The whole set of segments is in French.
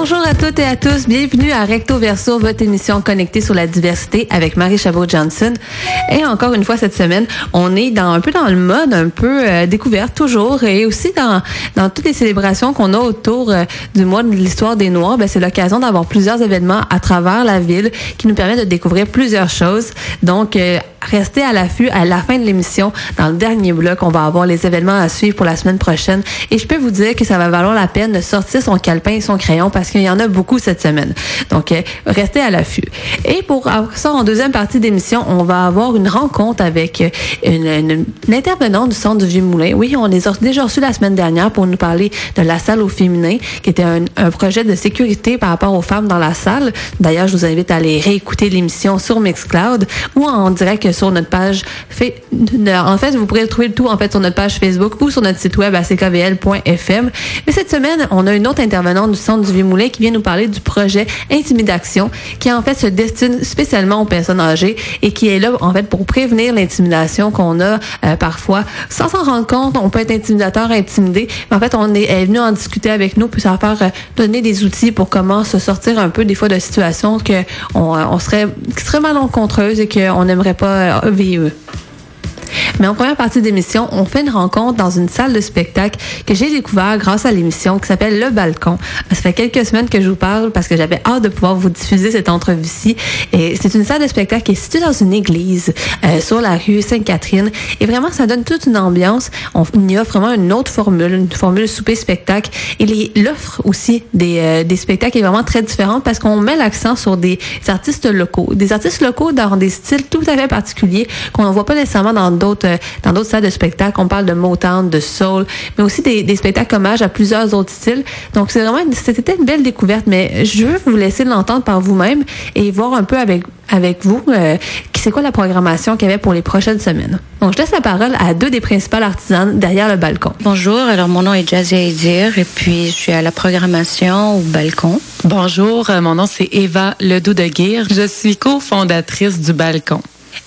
Bonjour à toutes et à tous. Bienvenue à Recto Verso, votre émission connectée sur la diversité avec Marie Chabot-Johnson. Et encore une fois cette semaine, on est dans un peu dans le mode un peu euh, découverte toujours et aussi dans toutes les célébrations qu'on a autour euh, du mois de l'histoire des Noirs, ben, c'est l'occasion d'avoir plusieurs événements à travers la ville qui nous permettent de découvrir plusieurs choses. Donc euh, restez à l'affût à la fin de l'émission. Dans le dernier bloc, on va avoir les événements à suivre pour la semaine prochaine. Et je peux vous dire que ça va valoir la peine de sortir son calepin et son crayon parce qu'il y en a beaucoup cette semaine. Donc, euh, restez à l'affût. Et pour ça, en deuxième partie d'émission, on va avoir une rencontre avec euh, une, une, intervenante du Centre du Vieux-Moulin. Oui, on les a déjà reçus la semaine dernière pour nous parler de la salle au féminin, qui était un, projet de sécurité par rapport aux femmes dans la salle. D'ailleurs, je vous invite à aller réécouter l'émission sur Mixcloud ou en direct sur notre page. En fait, vous pourrez trouver le tout en fait sur notre page Facebook ou sur notre site web à ckvl.fm. Mais cette semaine, on a une autre intervenante du Centre du Vieux-Moulin qui vient nous parler du projet Intimidation, qui en fait se destine spécialement aux personnes âgées et qui est là en fait pour prévenir l'intimidation qu'on a euh, parfois. Sans s'en rendre compte, on peut être intimidateur, intimidé. Mais en fait, on est, elle est en discuter avec nous puis ça faire euh, donner des outils pour comment se sortir un peu des fois de situations que on, euh, on serait qui seraient malencontreuses et qu'on n'aimerait pas vivre. Mais en première partie d'émission, on fait une rencontre dans une salle de spectacle que j'ai découvert grâce à l'émission qui s'appelle Le Balcon. Ça fait quelques semaines que je vous parle parce que j'avais hâte de pouvoir vous diffuser cette entrevue-ci. Et c'est une salle de spectacle qui est située dans une église euh, sur la rue Sainte-Catherine. Et vraiment, ça donne toute une ambiance. On y offre vraiment une autre formule, une formule souper-spectacle. Et l'offre aussi des, euh, des spectacles est vraiment très différente parce qu'on met l'accent sur des artistes locaux. Des artistes locaux dans des styles tout à fait particuliers qu'on ne voit pas nécessairement dans d'autres euh, dans d'autres salles de spectacle. On parle de Motown, de soul, mais aussi des, des spectacles hommages à plusieurs autres styles. Donc c'est vraiment c'était une belle découverte, mais je veux vous laisser l'entendre par vous-même et voir un peu avec avec vous euh, c'est quoi la programmation qu'il y avait pour les prochaines semaines. Donc je laisse la parole à deux des principales artisanes derrière le balcon. Bonjour, alors mon nom est Jazzy Aidir et puis je suis à la programmation au balcon. Bonjour, euh, mon nom c'est Eva Ledoux de Guire. Je suis cofondatrice du balcon.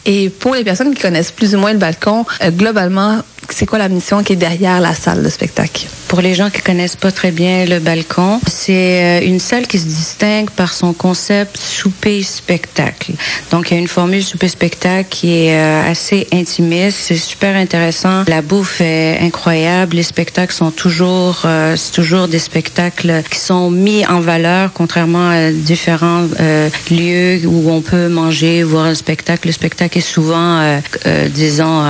Et pour les personnes qui connaissent plus ou moins le balcon, euh, globalement, c'est quoi la mission qui est derrière la salle de spectacle? Pour les gens qui connaissent pas très bien le balcon, c'est euh, une salle qui se distingue par son concept souper-spectacle. Donc, il y a une formule souper-spectacle qui est euh, assez intimiste. C'est super intéressant. La bouffe est incroyable. Les spectacles sont toujours, c'est toujours des spectacles qui sont mis en valeur, contrairement à différents lieux où on peut manger, voir un spectacle. Le spectacle est souvent, disons,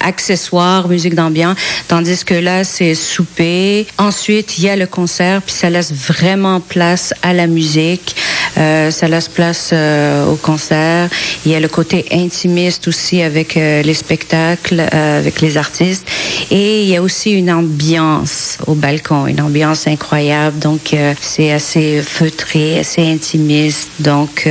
accessoire musique d'ambiance, tandis que là, c'est souper. Ensuite, il y a le concert, puis ça laisse vraiment place à la musique. Euh, ça laisse place euh, au concert. Il y a le côté intimiste aussi avec euh, les spectacles, euh, avec les artistes. Et il y a aussi une ambiance au balcon, une ambiance incroyable. Donc, euh, c'est assez feutré, assez intimiste. Donc,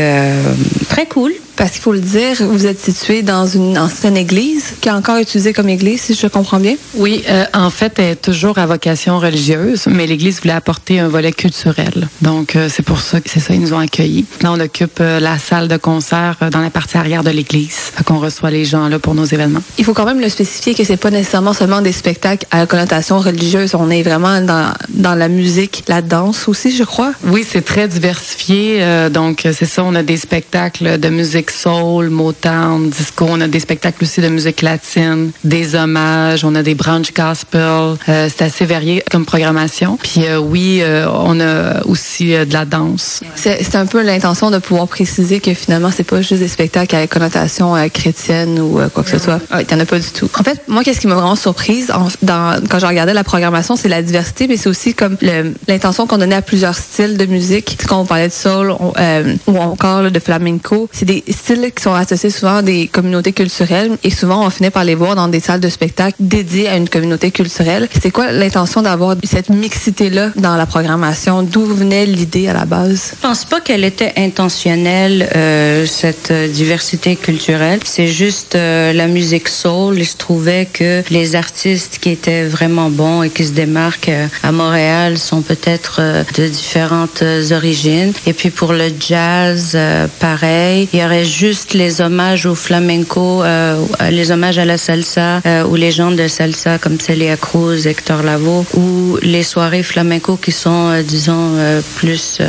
très cool. Parce qu'il faut le dire, vous êtes situé dans une ancienne église qui est encore utilisée comme église, si je comprends bien? Oui, euh, en fait, elle est toujours à vocation religieuse, mais l'église voulait apporter un volet culturel. Donc, euh, c'est pour ça que c'est ça, ils nous ont accueillis. Là, on occupe euh, la salle de concert dans la partie arrière de l'église. Fait qu'on reçoit les gens là pour nos événements. Il faut quand même le spécifier que c'est pas nécessairement seulement des spectacles à connotation religieuse. On est vraiment dans, dans la musique, la danse aussi, je crois. Oui, c'est très diversifié. Donc, c'est ça, on a des spectacles de musique soul, Motown, disco. On a des spectacles aussi de musique latine, des hommages, on a des brunch gospel. Euh, c'est assez varié comme programmation. Puis euh, oui, euh, on a aussi de la danse. C'est un peu l'intention de pouvoir préciser que finalement, c'est pas juste des spectacles à connotation chrétienne ou quoi que ce soit. Il n'y en a pas du tout. En fait, moi, qu'est-ce qui m'a vraiment surprise en, dans, quand je regardais la programmation, c'est la diversité, mais c'est aussi comme l'intention qu'on donnait à plusieurs styles de musique. Quand on parlait de soul on- euh, ou encore là, de flamenco, c'est des styles qui sont associés souvent à des communautés culturelles et souvent on finit par les voir dans des salles de spectacle dédiées à une communauté culturelle. C'est quoi l'intention d'avoir cette mixité-là dans la programmation? D'où venait l'idée à la base? Je pense pas qu'elle était intentionnelle, euh, cette euh, diversité culturelle. C'est juste euh, la musique soul. Il se trouvait que les artistes qui étaient vraiment bons et qui se démarquent euh, à Montréal sont peut-être euh, de différentes origines. Et puis pour le jazz, pareil, il y aurait juste les hommages au flamenco, euh, les hommages à la salsa ou les gens de salsa comme Celia Cruz, Hector Lavoe ou les soirées flamenco qui sont, euh, disons, euh, plus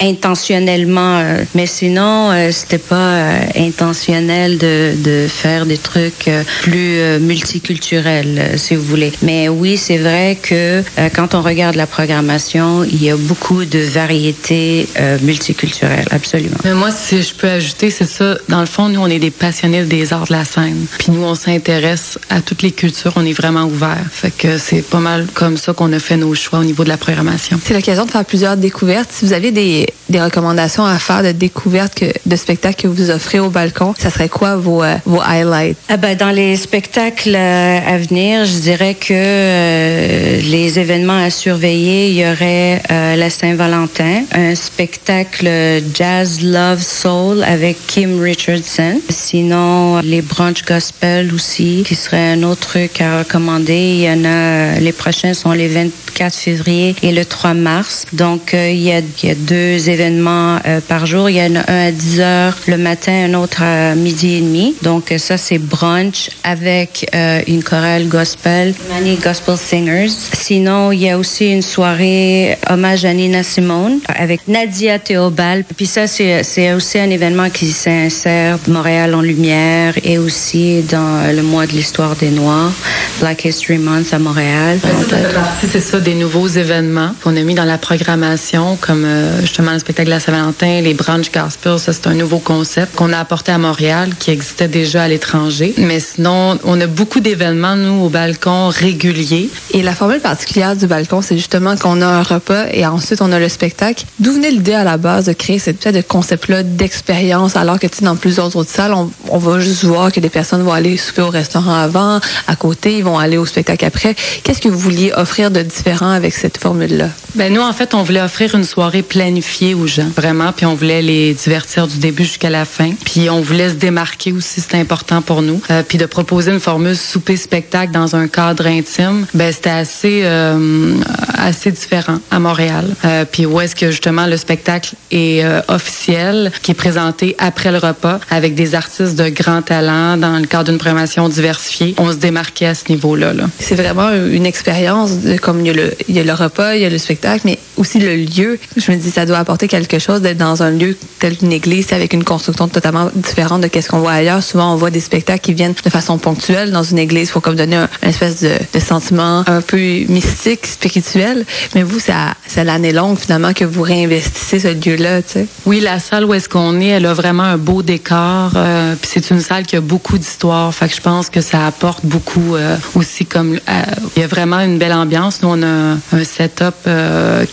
intentionnellement. mais sinon, c'était pas intentionnel de, de faire des trucs plus multiculturels, si vous voulez. Mais oui, c'est vrai que quand on regarde la programmation, il y a beaucoup de variétés multiculturelles, absolument. Mais moi, si je peux ajouter, c'est Dans le fond, nous, on est des passionnés des arts de la scène. Puis nous, on s'intéresse à toutes les cultures. On est vraiment ouvert. Fait que c'est pas mal comme ça qu'on a fait nos choix au niveau de la programmation. C'est l'occasion de faire plusieurs découvertes. Si vous avez des, des recommandations à faire de découvertes de spectacles que vous offrez au balcon, ça serait quoi vos, euh, vos highlights? Ah ben, dans les spectacles euh, à venir, je dirais que euh, les événements à surveiller, il y aurait la Saint-Valentin, un spectacle Jazz Love Soul avec Kim Richardson. Sinon, les brunch gospel aussi, qui serait un autre truc à recommander. Il y en a, les prochains sont les 24 février et le 3 mars. Donc, il, y a, il y a deux événements euh, par jour. Il y en a un à 10 heures le matin, un autre à midi et demi. Donc, euh, ça, c'est brunch avec euh, une chorale gospel, Many Gospel Singers. Sinon, il y a aussi une soirée hommage à Nina Simone avec Nadia Théobald. Puis ça, c'est aussi un événement qui s'insère Montréal en lumière et aussi dans le mois de l'histoire des Noirs, Black History Month à Montréal. Ça, ça fait partie, c'est ça, des nouveaux événements qu'on a mis dans la programmation, comme euh, justement spectacle de la Saint-Valentin, les brunch gospel. Ça, c'est un nouveau concept qu'on a apporté à Montréal, qui existait déjà à l'étranger. Mais sinon, on a beaucoup d'événements, nous, au balcon réguliers. Et la formule particulière du balcon, c'est justement qu'on a un repas et ensuite on a le spectacle. D'où venait l'idée à la base de créer cette espèce de concept-là d'expérience, alors que dans plusieurs autres salles, on, on va juste voir que des personnes vont aller souper au restaurant avant, à côté, ils vont aller au spectacle après. Qu'est-ce que vous vouliez offrir de différent avec cette formule-là? Ben nous, en fait, on voulait offrir une soirée planifiée aux gens, vraiment, puis on voulait les divertir du début jusqu'à la fin. Puis on voulait se démarquer aussi, c'était important pour nous. Euh, puis de proposer une formule souper-spectacle dans un cadre intime, ben c'était assez euh, assez différent à Montréal. Euh, puis où est-ce que justement le spectacle est euh, officiel, qui est présenté après le repas avec des artistes de grand talent dans le cadre d'une programmation diversifiée. On se démarquait à ce niveau-là. Là. C'est vraiment une expérience, comme il y, a le, il y a le repas, il y a le spectacle, mais aussi le lieu. Je me dis, ça doit apporter quelque chose d'être dans un lieu tel qu'une église avec une construction totalement différente de ce qu'on voit ailleurs. Souvent, on voit des spectacles qui viennent de façon ponctuelle dans une église pour comme donner un, espèce de, sentiment un peu mystique, spirituel. Mais vous, c'est c'est à l'année longue, finalement, que vous réinvestissez ce lieu-là, tu sais. Oui, la salle où est-ce qu'on est, elle a vraiment un beau décor. euh, puis c'est une salle qui a beaucoup d'histoire. Fait je pense que ça apporte beaucoup euh, aussi comme euh, il y a vraiment une belle ambiance. Nous on a un setup euh,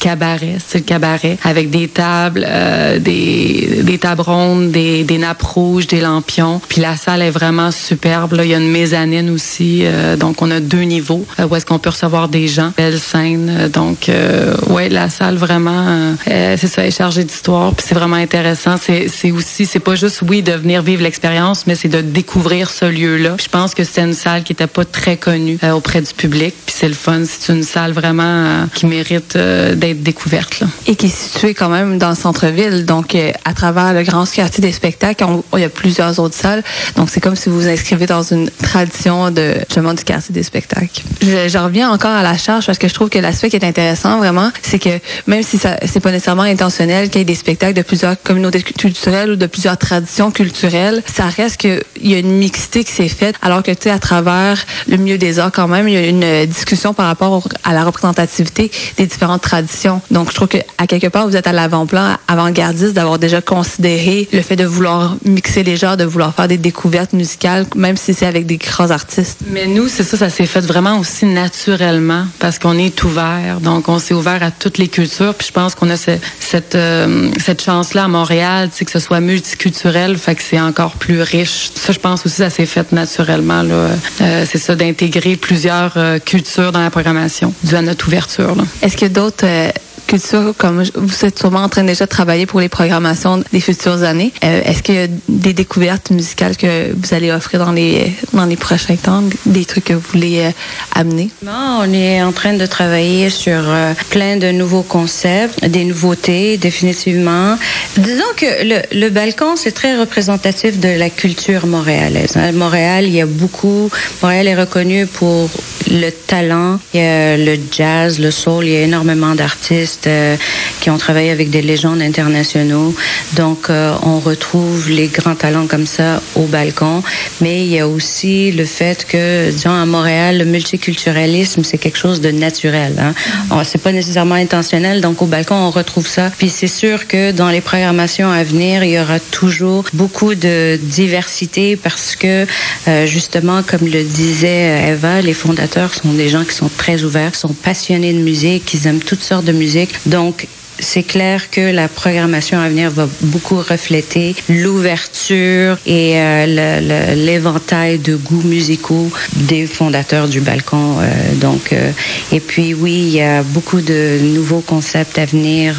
c'est le cabaret avec des tables, euh, des des tables rondes, des, nappes rouges, des lampions. Puis la salle est vraiment superbe. Là, il y a une mezzanine aussi, euh, donc on a deux niveaux euh, où est-ce qu'on peut recevoir des gens. Belle scène, donc euh, ouais, la salle vraiment, c'est ça, est chargée d'histoire. Puis c'est vraiment intéressant. C'est aussi, c'est pas juste oui de venir vivre l'expérience, mais c'est de découvrir ce lieu-là. Je pense que c'était une salle qui était pas très connue auprès du public. Puis c'est le fun. C'est une salle vraiment qui mérite d'être découverte. Et qui est situé quand même dans le centre-ville. Donc, euh, à travers le grand quartier des spectacles, il y a plusieurs autres salles. Donc, c'est comme si vous vous inscrivez dans une tradition de justement du quartier des spectacles. Je, reviens encore à la charge parce que je trouve que l'aspect qui est intéressant vraiment, c'est que même si ça c'est pas nécessairement intentionnel qu'il y ait des spectacles de plusieurs communautés culturelles ou de plusieurs traditions culturelles, ça reste que il y a une mixité qui s'est faite. Alors que tu sais, à travers le milieu des arts quand même, il y a une discussion par rapport à la représentativité des différentes traditions. Donc, je trouve que à quelque part, vous êtes à l'avant-plan, avant-gardiste, d'avoir déjà considéré le fait de vouloir mixer les genres, de vouloir faire des découvertes musicales, même si c'est avec des grands artistes. Mais nous, c'est ça, ça s'est fait vraiment aussi naturellement parce qu'on est ouvert. Donc, on s'est ouvert à toutes les cultures. Puis je pense qu'on a ce- cette, euh, cette chance-là à Montréal, tu sais, que ce soit multiculturel, fait que c'est encore plus riche. Ça, je pense aussi, ça s'est fait naturellement. Là. Euh, c'est ça, d'intégrer plusieurs euh, cultures dans la programmation, dû à notre ouverture. Là. Est-ce qu'il y a d'autres comme vous êtes sûrement en train déjà de travailler pour les programmations des futures années, euh, est-ce qu'il y a des découvertes musicales que vous allez offrir dans les dans les prochains temps, des trucs que vous voulez euh, amener? On est en train de travailler sur euh, plein de nouveaux concepts, des nouveautés, définitivement. Disons que le, balcon, c'est très représentatif de la culture montréalaise. À Montréal, il y a beaucoup. Montréal est reconnu pour le talent, il y a le jazz, le soul, il y a énormément d'artistes euh, qui ont travaillé avec des légendes internationaux. Donc, euh, on retrouve les grands talents comme ça au balcon. Mais il y a aussi le fait que, disons, à Montréal, le multiculturalisme, c'est quelque chose de naturel. Hein? C'est pas nécessairement intentionnel. Donc, au balcon, on retrouve ça. Puis, c'est sûr que dans les programmations à venir, il y aura toujours beaucoup de diversité parce que, euh, justement, comme le disait Eva, les fondateurs sont des gens qui sont très ouverts, sont passionnés de musique, ils aiment toutes sortes de musique. Donc, c'est clair que la programmation à venir va beaucoup refléter l'ouverture et euh, l'éventail de goûts musicaux des fondateurs du balcon. Euh, donc, euh, et puis oui, il y a beaucoup de nouveaux concepts à venir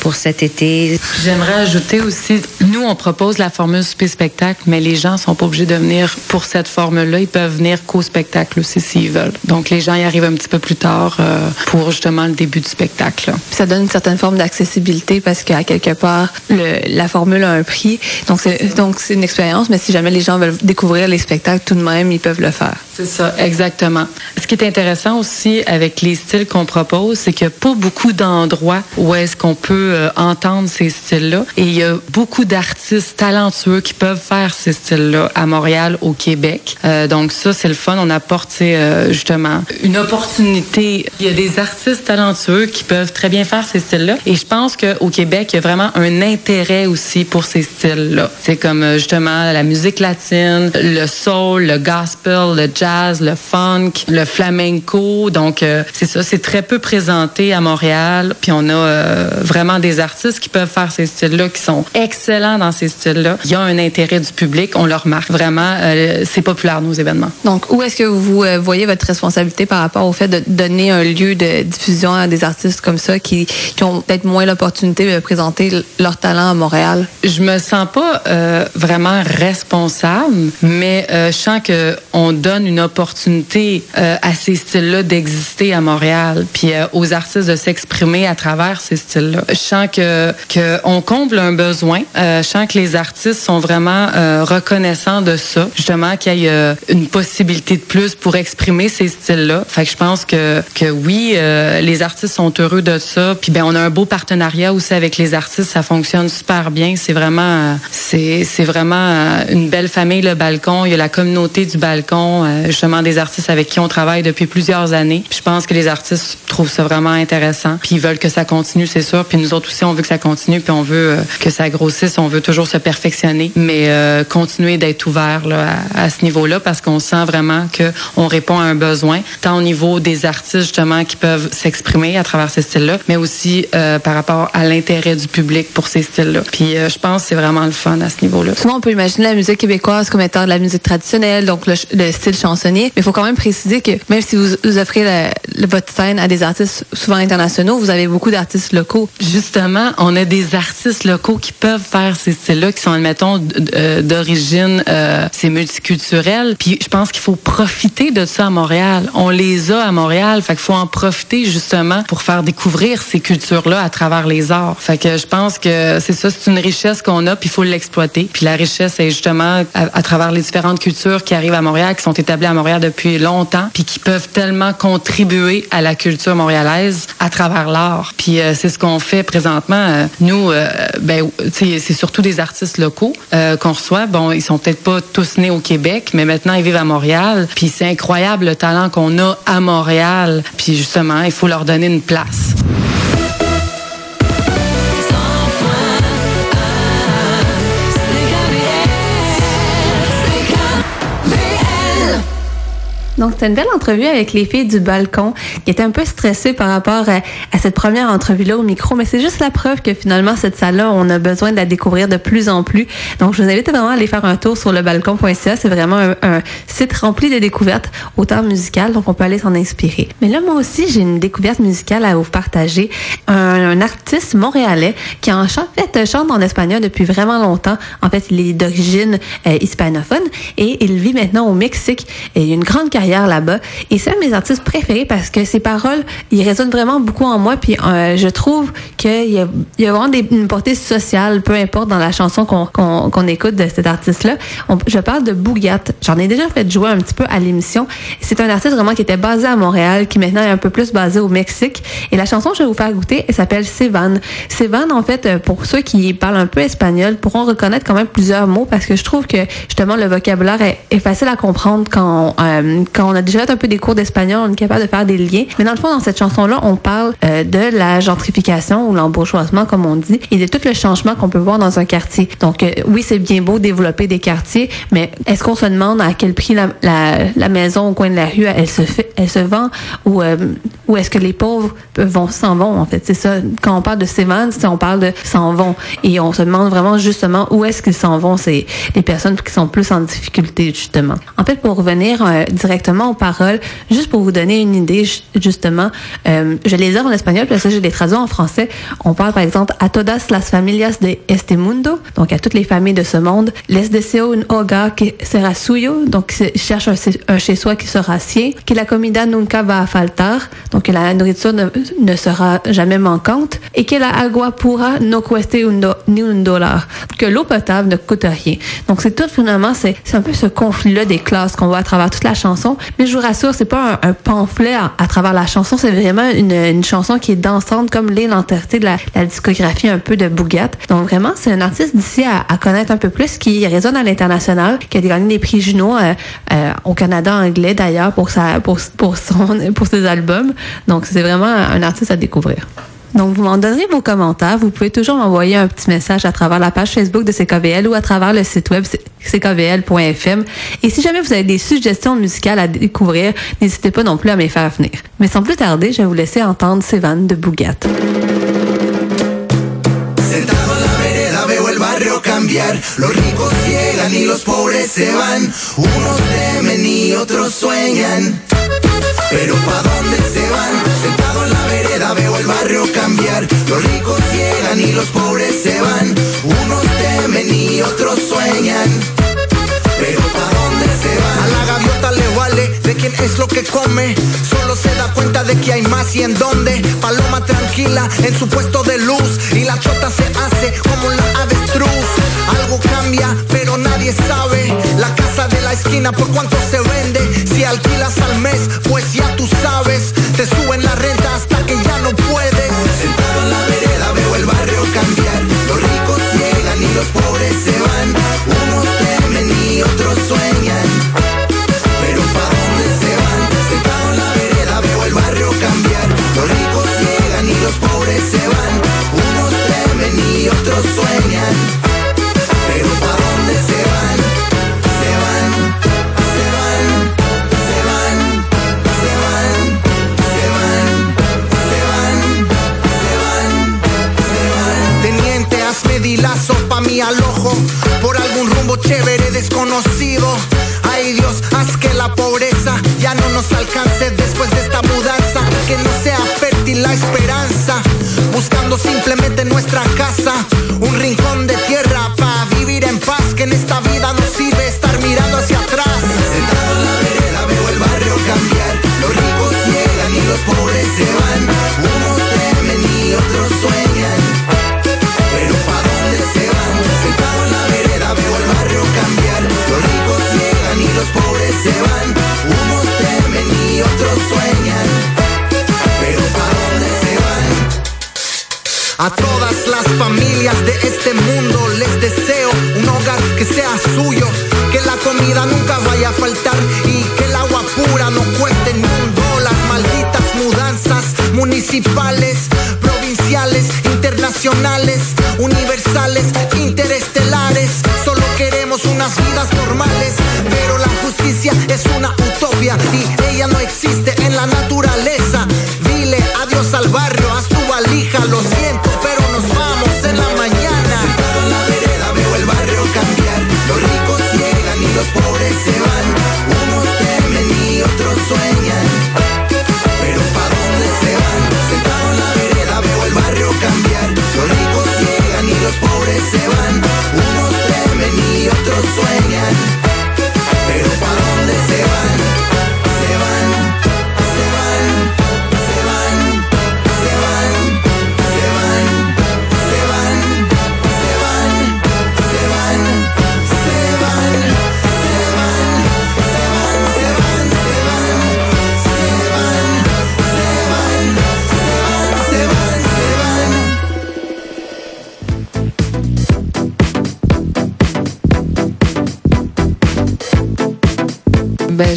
pour cet été. J'aimerais ajouter aussi, nous on propose la formule super spectacle, mais les gens sont pas obligés de venir pour cette formule-là. Ils peuvent venir qu'au spectacle aussi s'ils veulent. Donc les gens y arrivent un petit peu plus tard pour justement le début du spectacle. Ça donne une certaine forme d'accessibilité parce qu'à quelque part, la formule a un prix. Donc, c'est, donc, c'est une expérience, mais si jamais les gens veulent découvrir les spectacles tout de même, ils peuvent le faire. C'est ça, exactement. Ce qui est intéressant aussi avec les styles qu'on propose, c'est qu'il n'y a pas beaucoup d'endroits où est-ce qu'on peut euh, entendre ces styles-là. Et il y a beaucoup d'artistes talentueux qui peuvent faire ces styles-là à Montréal, au Québec. Euh, donc ça, c'est le fun. On apporte euh, justement une opportunité. Il y a des artistes talentueux qui peuvent très bien faire ces styles-là. Et je pense qu'au Québec, il y a vraiment un intérêt aussi pour ces styles-là. C'est comme euh, justement la musique latine, le soul, le gospel, le jazz, le funk, le flamenco. Donc, euh, c'est ça, c'est très peu présenté à Montréal. Puis on a euh, vraiment des artistes qui peuvent faire ces styles-là, qui sont excellents dans ces styles-là. Il y a un intérêt du public, on le remarque vraiment. c'est populaire, nos événements. Donc, où est-ce que vous voyez votre responsabilité par rapport au fait de donner un lieu de diffusion à des artistes comme ça qui, qui ont peut-être moins l'opportunité de présenter leur talent à Montréal? Je me sens pas euh, vraiment responsable, mais euh, je sens que on donne une opportunité euh, à ces styles-là d'exister à Montréal, puis aux artistes de s'exprimer à travers ces styles-là. Je sens que, que on comble un besoin. Je sens que les artistes sont vraiment reconnaissants de ça, justement qu'il y ait une possibilité de plus pour exprimer ces styles-là. Fait que je pense que que oui, les artistes sont heureux de ça. Puis ben on a un beau partenariat aussi avec les artistes, ça fonctionne super bien. C'est vraiment, c'est, c'est vraiment une belle famille le balcon. Il y a la communauté du balcon, euh, justement des artistes avec qui on travaille depuis plusieurs années. je pense que les artistes trouvent ça vraiment intéressant. Puis ils veulent que ça continue, c'est sûr. Puis nous autres aussi, on veut que ça continue. Puis on veut euh, que ça grossisse. On veut toujours se perfectionner, mais euh, continuer d'être ouvert là, à, ce niveau-là parce qu'on sent vraiment que on répond à un besoin, tant au niveau des artistes justement qui peuvent s'exprimer à travers ces styles-là, mais aussi euh, par rapport à l'intérêt du public pour ces styles-là. Puis euh, je pense que c'est vraiment le fun à ce niveau-là. Souvent, on peut imaginer la musique québécoise comme étant de la musique traditionnelle, donc le, style chansonnier. Mais il faut quand même préciser que même si vous, offrez votre scène à des artistes souvent internationaux, vous avez beaucoup d'artistes locaux. Justement, on a des artistes locaux qui peuvent faire ces styles-là, qui sont, admettons, euh, d'origine, euh, c'est multiculturel. Puis je pense qu'il faut profiter de ça à Montréal. On les a à Montréal, fait qu'il faut en profiter justement pour faire découvrir ces cultures-là à travers les arts. Fait que je pense que c'est ça, c'est une richesse qu'on a, puis il faut l'exploiter. Puis la richesse est justement à, travers les différentes cultures qui arrivent à Montréal, qui sont établies à Montréal depuis longtemps, puis qui peuvent tellement contribuer à la culture montréalaise à travers l'art. Puis euh, c'est ce qu'on fait présentement. Euh, nous, euh, ben, c'est surtout des artistes locaux qu'on reçoit. Bon, ils sont peut-être pas tous nés au Québec, mais maintenant ils vivent à Montréal. Puis c'est incroyable le talent qu'on a à Montréal. Puis justement, il faut leur donner une place. Donc, c'était une belle entrevue avec les filles du balcon qui étaient un peu stressées par rapport à, cette première entrevue-là au micro, mais c'est juste la preuve que finalement, cette salle-là, on a besoin de la découvrir de plus en plus. Donc, je vous invite vraiment à aller faire un tour sur le balcon.ca. C'est vraiment un, site rempli de découvertes, autant musicales, donc on peut aller s'en inspirer. Mais là, moi aussi, j'ai une découverte musicale à vous partager. Un, artiste montréalais qui en fait chante en espagnol depuis vraiment longtemps. En fait, il est d'origine euh, hispanophone et il vit maintenant au Mexique. Et a une grande carrière là-bas. Et c'est un de mes artistes préférés parce que ses paroles, ils résonnent vraiment beaucoup en moi. Puis euh, je trouve qu'il y a, vraiment une portée sociale, peu importe dans la chanson qu'on qu'on écoute de cet artiste-là. Je parle de Bougat. J'en ai déjà fait jouer un petit peu à l'émission. C'est un artiste vraiment qui était basé à Montréal, qui maintenant est un peu plus basé au Mexique. Et la chanson que je vais vous faire goûter, elle s'appelle Sevan. Sevan, en fait, euh, pour ceux qui parlent un peu espagnol, pourront reconnaître quand même plusieurs mots parce que je trouve que justement le vocabulaire est, est facile à comprendre quand, euh, quand on a déjà fait un peu des cours d'espagnol, on est capable de faire des liens. Mais dans le fond, dans cette chanson-là, on parle euh, de la gentrification ou l'embourgeoisement, comme on dit, et de tout le changement qu'on peut voir dans un quartier. Donc, euh, oui, c'est bien beau développer des quartiers, mais est-ce qu'on se demande à quel prix la, maison au coin de la rue, elle se fait, elle se vend, ou, euh, est-ce que les pauvres vont s'en vont, en fait? C'est ça. Quand on parle de s'évendre, on parle de s'en vont. Et on se demande vraiment justement où est-ce qu'ils s'en vont, c'est les personnes qui sont plus en difficulté, justement. En fait, pour revenir directement aux paroles, juste pour vous donner une idée, justement, euh, je les ai en espagnol, parce que je les traduis en français. On parle, par exemple, a todas las familias de este mundo, donc à toutes les familles de ce monde. Les deseo un hogar que sera suyo, donc cherche un, chez-soi qui sera sien. Que la comida nunca va a faltar, donc que la nourriture ne, sera jamais manquante. Et que la agua pura no cueste ni un dollar, que l'eau potable ne coûte rien. Donc c'est tout finalement, c'est un peu ce conflit-là des classes qu'on voit à travers toute la chanson. Mais je vous rassure, c'est pas un, pamphlet à, travers la chanson, c'est vraiment une, chanson qui est dansante comme l'est l'entièreté de la, discographie un peu de Bougat. Donc vraiment, c'est un artiste d'ici à, connaître un peu plus qui résonne à l'international, qui a gagné des prix Juno euh, euh, au Canada anglais d'ailleurs pour ses albums. Donc c'est vraiment un artiste à découvrir. Donc, vous m'en donnerez vos commentaires. Vous pouvez toujours m'envoyer un petit message à travers la page Facebook de CKVL ou à travers le site web ckvl.fm. Et si jamais vous avez des suggestions musicales à découvrir, n'hésitez pas non plus à me faire venir. Mais sans plus tarder, je vais vous laisser entendre vannes de Bougat. Los ricos llegan y los pobres se van. Unos temen y otros sueñan. Pero ¿pa' se van? Veo el barrio cambiar. Los ricos llegan y los pobres se van. Unos temen y otros sueñan. Pero ¿para dónde se van? A la gaviota le vale de quién es lo que come. Solo se da cuenta de que hay más y en dónde. Paloma tranquila en su puesto de luz. Y la chota se hace como la avestruz. Algo cambia, pero nadie sabe. La casa de la esquina, por cuánto se vende. Si alquilas al mes, pues ya tú sabes. Te suben la renta puedes.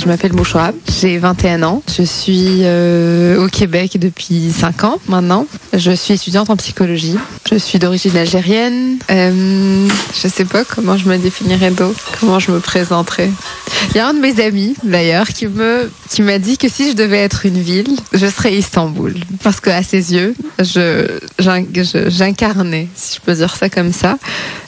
Je m'appelle Mouchoua, j'ai 21 ans. Je suis euh, au Québec depuis 5 ans maintenant. Je suis étudiante en psychologie. Je suis d'origine algérienne. Euh, je sais pas comment je me définirais d'autre, comment je me présenterais. Il y a un de mes amis d'ailleurs qui me qui m'a dit que si je devais être une ville, je serais Istanbul parce que à ses yeux, je j'in- je- j'incarnais, si je peux dire ça comme ça,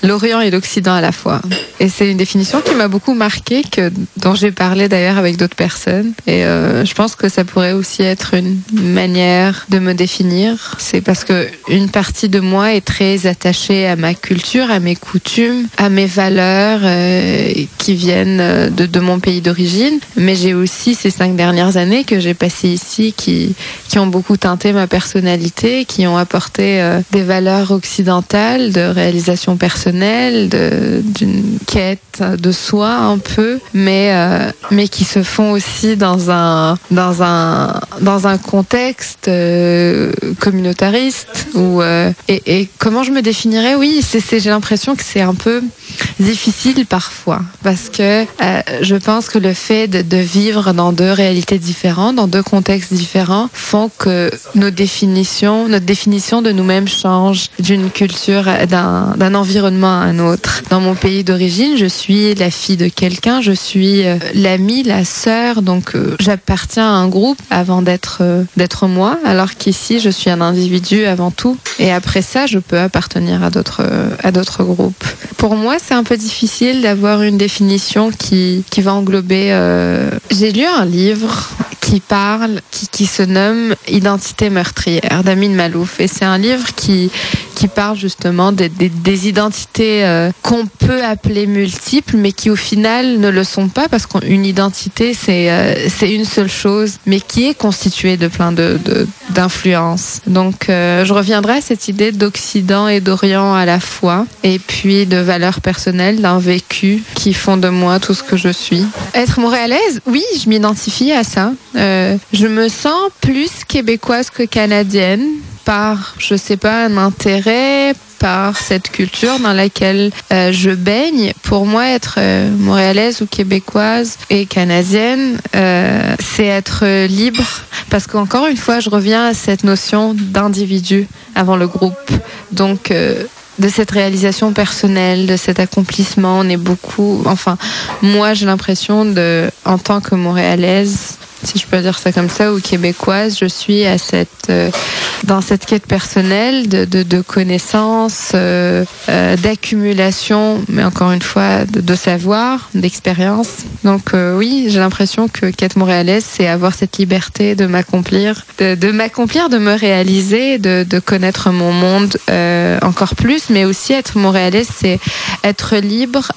l'Orient et l'Occident à la fois. Et c'est une définition qui m'a beaucoup marqué, que dont j'ai parlé d'ailleurs avec d'autres personnes. Et euh, je pense que ça pourrait aussi être une manière de me définir. C'est parce que une partie de moi est très attachée à ma culture, à mes coutumes, à mes valeurs euh, qui viennent euh, de, de mon pays d'origine. Mais j'ai aussi ces cinq dernières années que j'ai passées ici qui, qui ont beaucoup teinté ma personnalité, qui ont apporté euh, des valeurs occidentales, de réalisation personnelle, d'une quête de soi un peu, mais euh, mais qui se font aussi dans un dans un dans un contexte euh, communautariste euh, et, comment je me définirais? Oui, j'ai l'impression que c'est un peu difficile parfois parce que je pense que le fait de, vivre dans deux réalités différentes, dans deux contextes différents, font que nos définitions, notre définition de nous-mêmes change d'une culture, d'un environnement à un autre. Dans mon pays d'origine, je suis la fille de quelqu'un, je suis euh, l'amie, la sœur, donc euh, j'appartiens à un groupe avant d'être euh, d'être moi, alors qu'ici je suis un individu avant tout, et après ça je peux appartenir à d'autres à d'autres groupes. Pour moi, c'est un peu difficile d'avoir une définition qui qui va englober. euh, J'ai lu un livre qui parle, qui, qui se nomme Identité meurtrière d'Amin Malouf. Et c'est un livre qui, qui parle justement des, identités euh, qu'on peut appeler multiples, mais qui au final ne le sont pas parce qu'une identité, c'est euh, une seule chose, mais qui est constituée de plein d'influences. Donc euh, je reviendrai à cette idée d'Occident et d'Orient à la fois, et puis de valeurs personnelles, d'un vécu qui font de moi tout ce que je suis. Être montréalaise, oui, je m'identifie à ça. Je me sens plus québécoise que canadienne par, je sais pas, un intérêt, par cette culture dans laquelle euh, je baigne. Pour moi, être euh, montréalaise ou québécoise et canadienne, euh, c'est être libre. Parce qu'encore une fois, je reviens à cette notion d'individu avant le groupe. Donc, de cette réalisation personnelle, de cet accomplissement, on est beaucoup. Enfin, moi, j'ai l'impression de, en tant que montréalaise, si je peux dire ça comme ça, ou québécoise, je suis à cette, euh, dans cette quête personnelle de, de, de connaissances, euh, euh, d'accumulation, mais encore une fois, de, savoir, d'expérience. Donc euh, oui, j'ai l'impression que quête montréalaise, c'est avoir cette liberté de m'accomplir, de, m'accomplir, de me réaliser, de, connaître mon monde encore plus, mais aussi être montréalaise, c'est être libre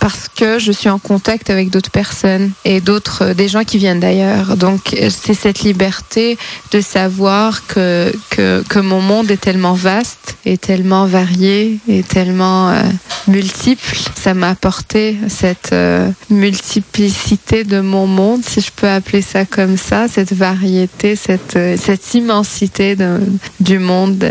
parce que je suis en contact avec d'autres personnes et d'autres, des gens qui viennent d'ailleurs. Donc c'est cette liberté de savoir que, que, mon monde est tellement vaste, et tellement varié, et tellement euh, multiple. Ça m'a apporté cette euh, multiplicité de mon monde, si je peux appeler ça comme ça, cette variété, cette, euh, cette immensité du monde,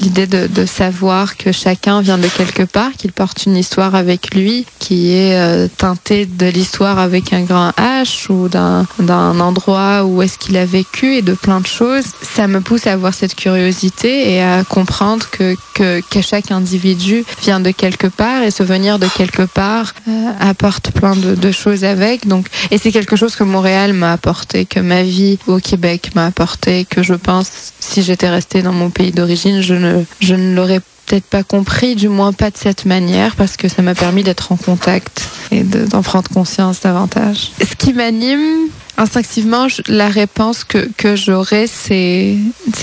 l'idée de, de savoir que chacun vient de quelque part, qu'il porte une histoire avec lui, qui est teintée de l'histoire avec un grand H ou d'un un endroit où est-ce qu'il a vécu et de plein de choses, ça me pousse à avoir cette curiosité et à comprendre que, que, que chaque individu vient de quelque part et ce venir de quelque part euh, apporte plein de, de, choses avec. Donc, et c'est quelque chose que Montréal m'a apporté, que ma vie au Québec m'a apporté, que je pense si j'étais restée dans mon pays d'origine, je ne, je ne l'aurais peut-être pas compris, du moins pas de cette manière, parce que ça m'a permis d'être en contact et d'en prendre conscience davantage. Ce qui m'anime, instinctivement, la réponse que, que j'aurais, c'est,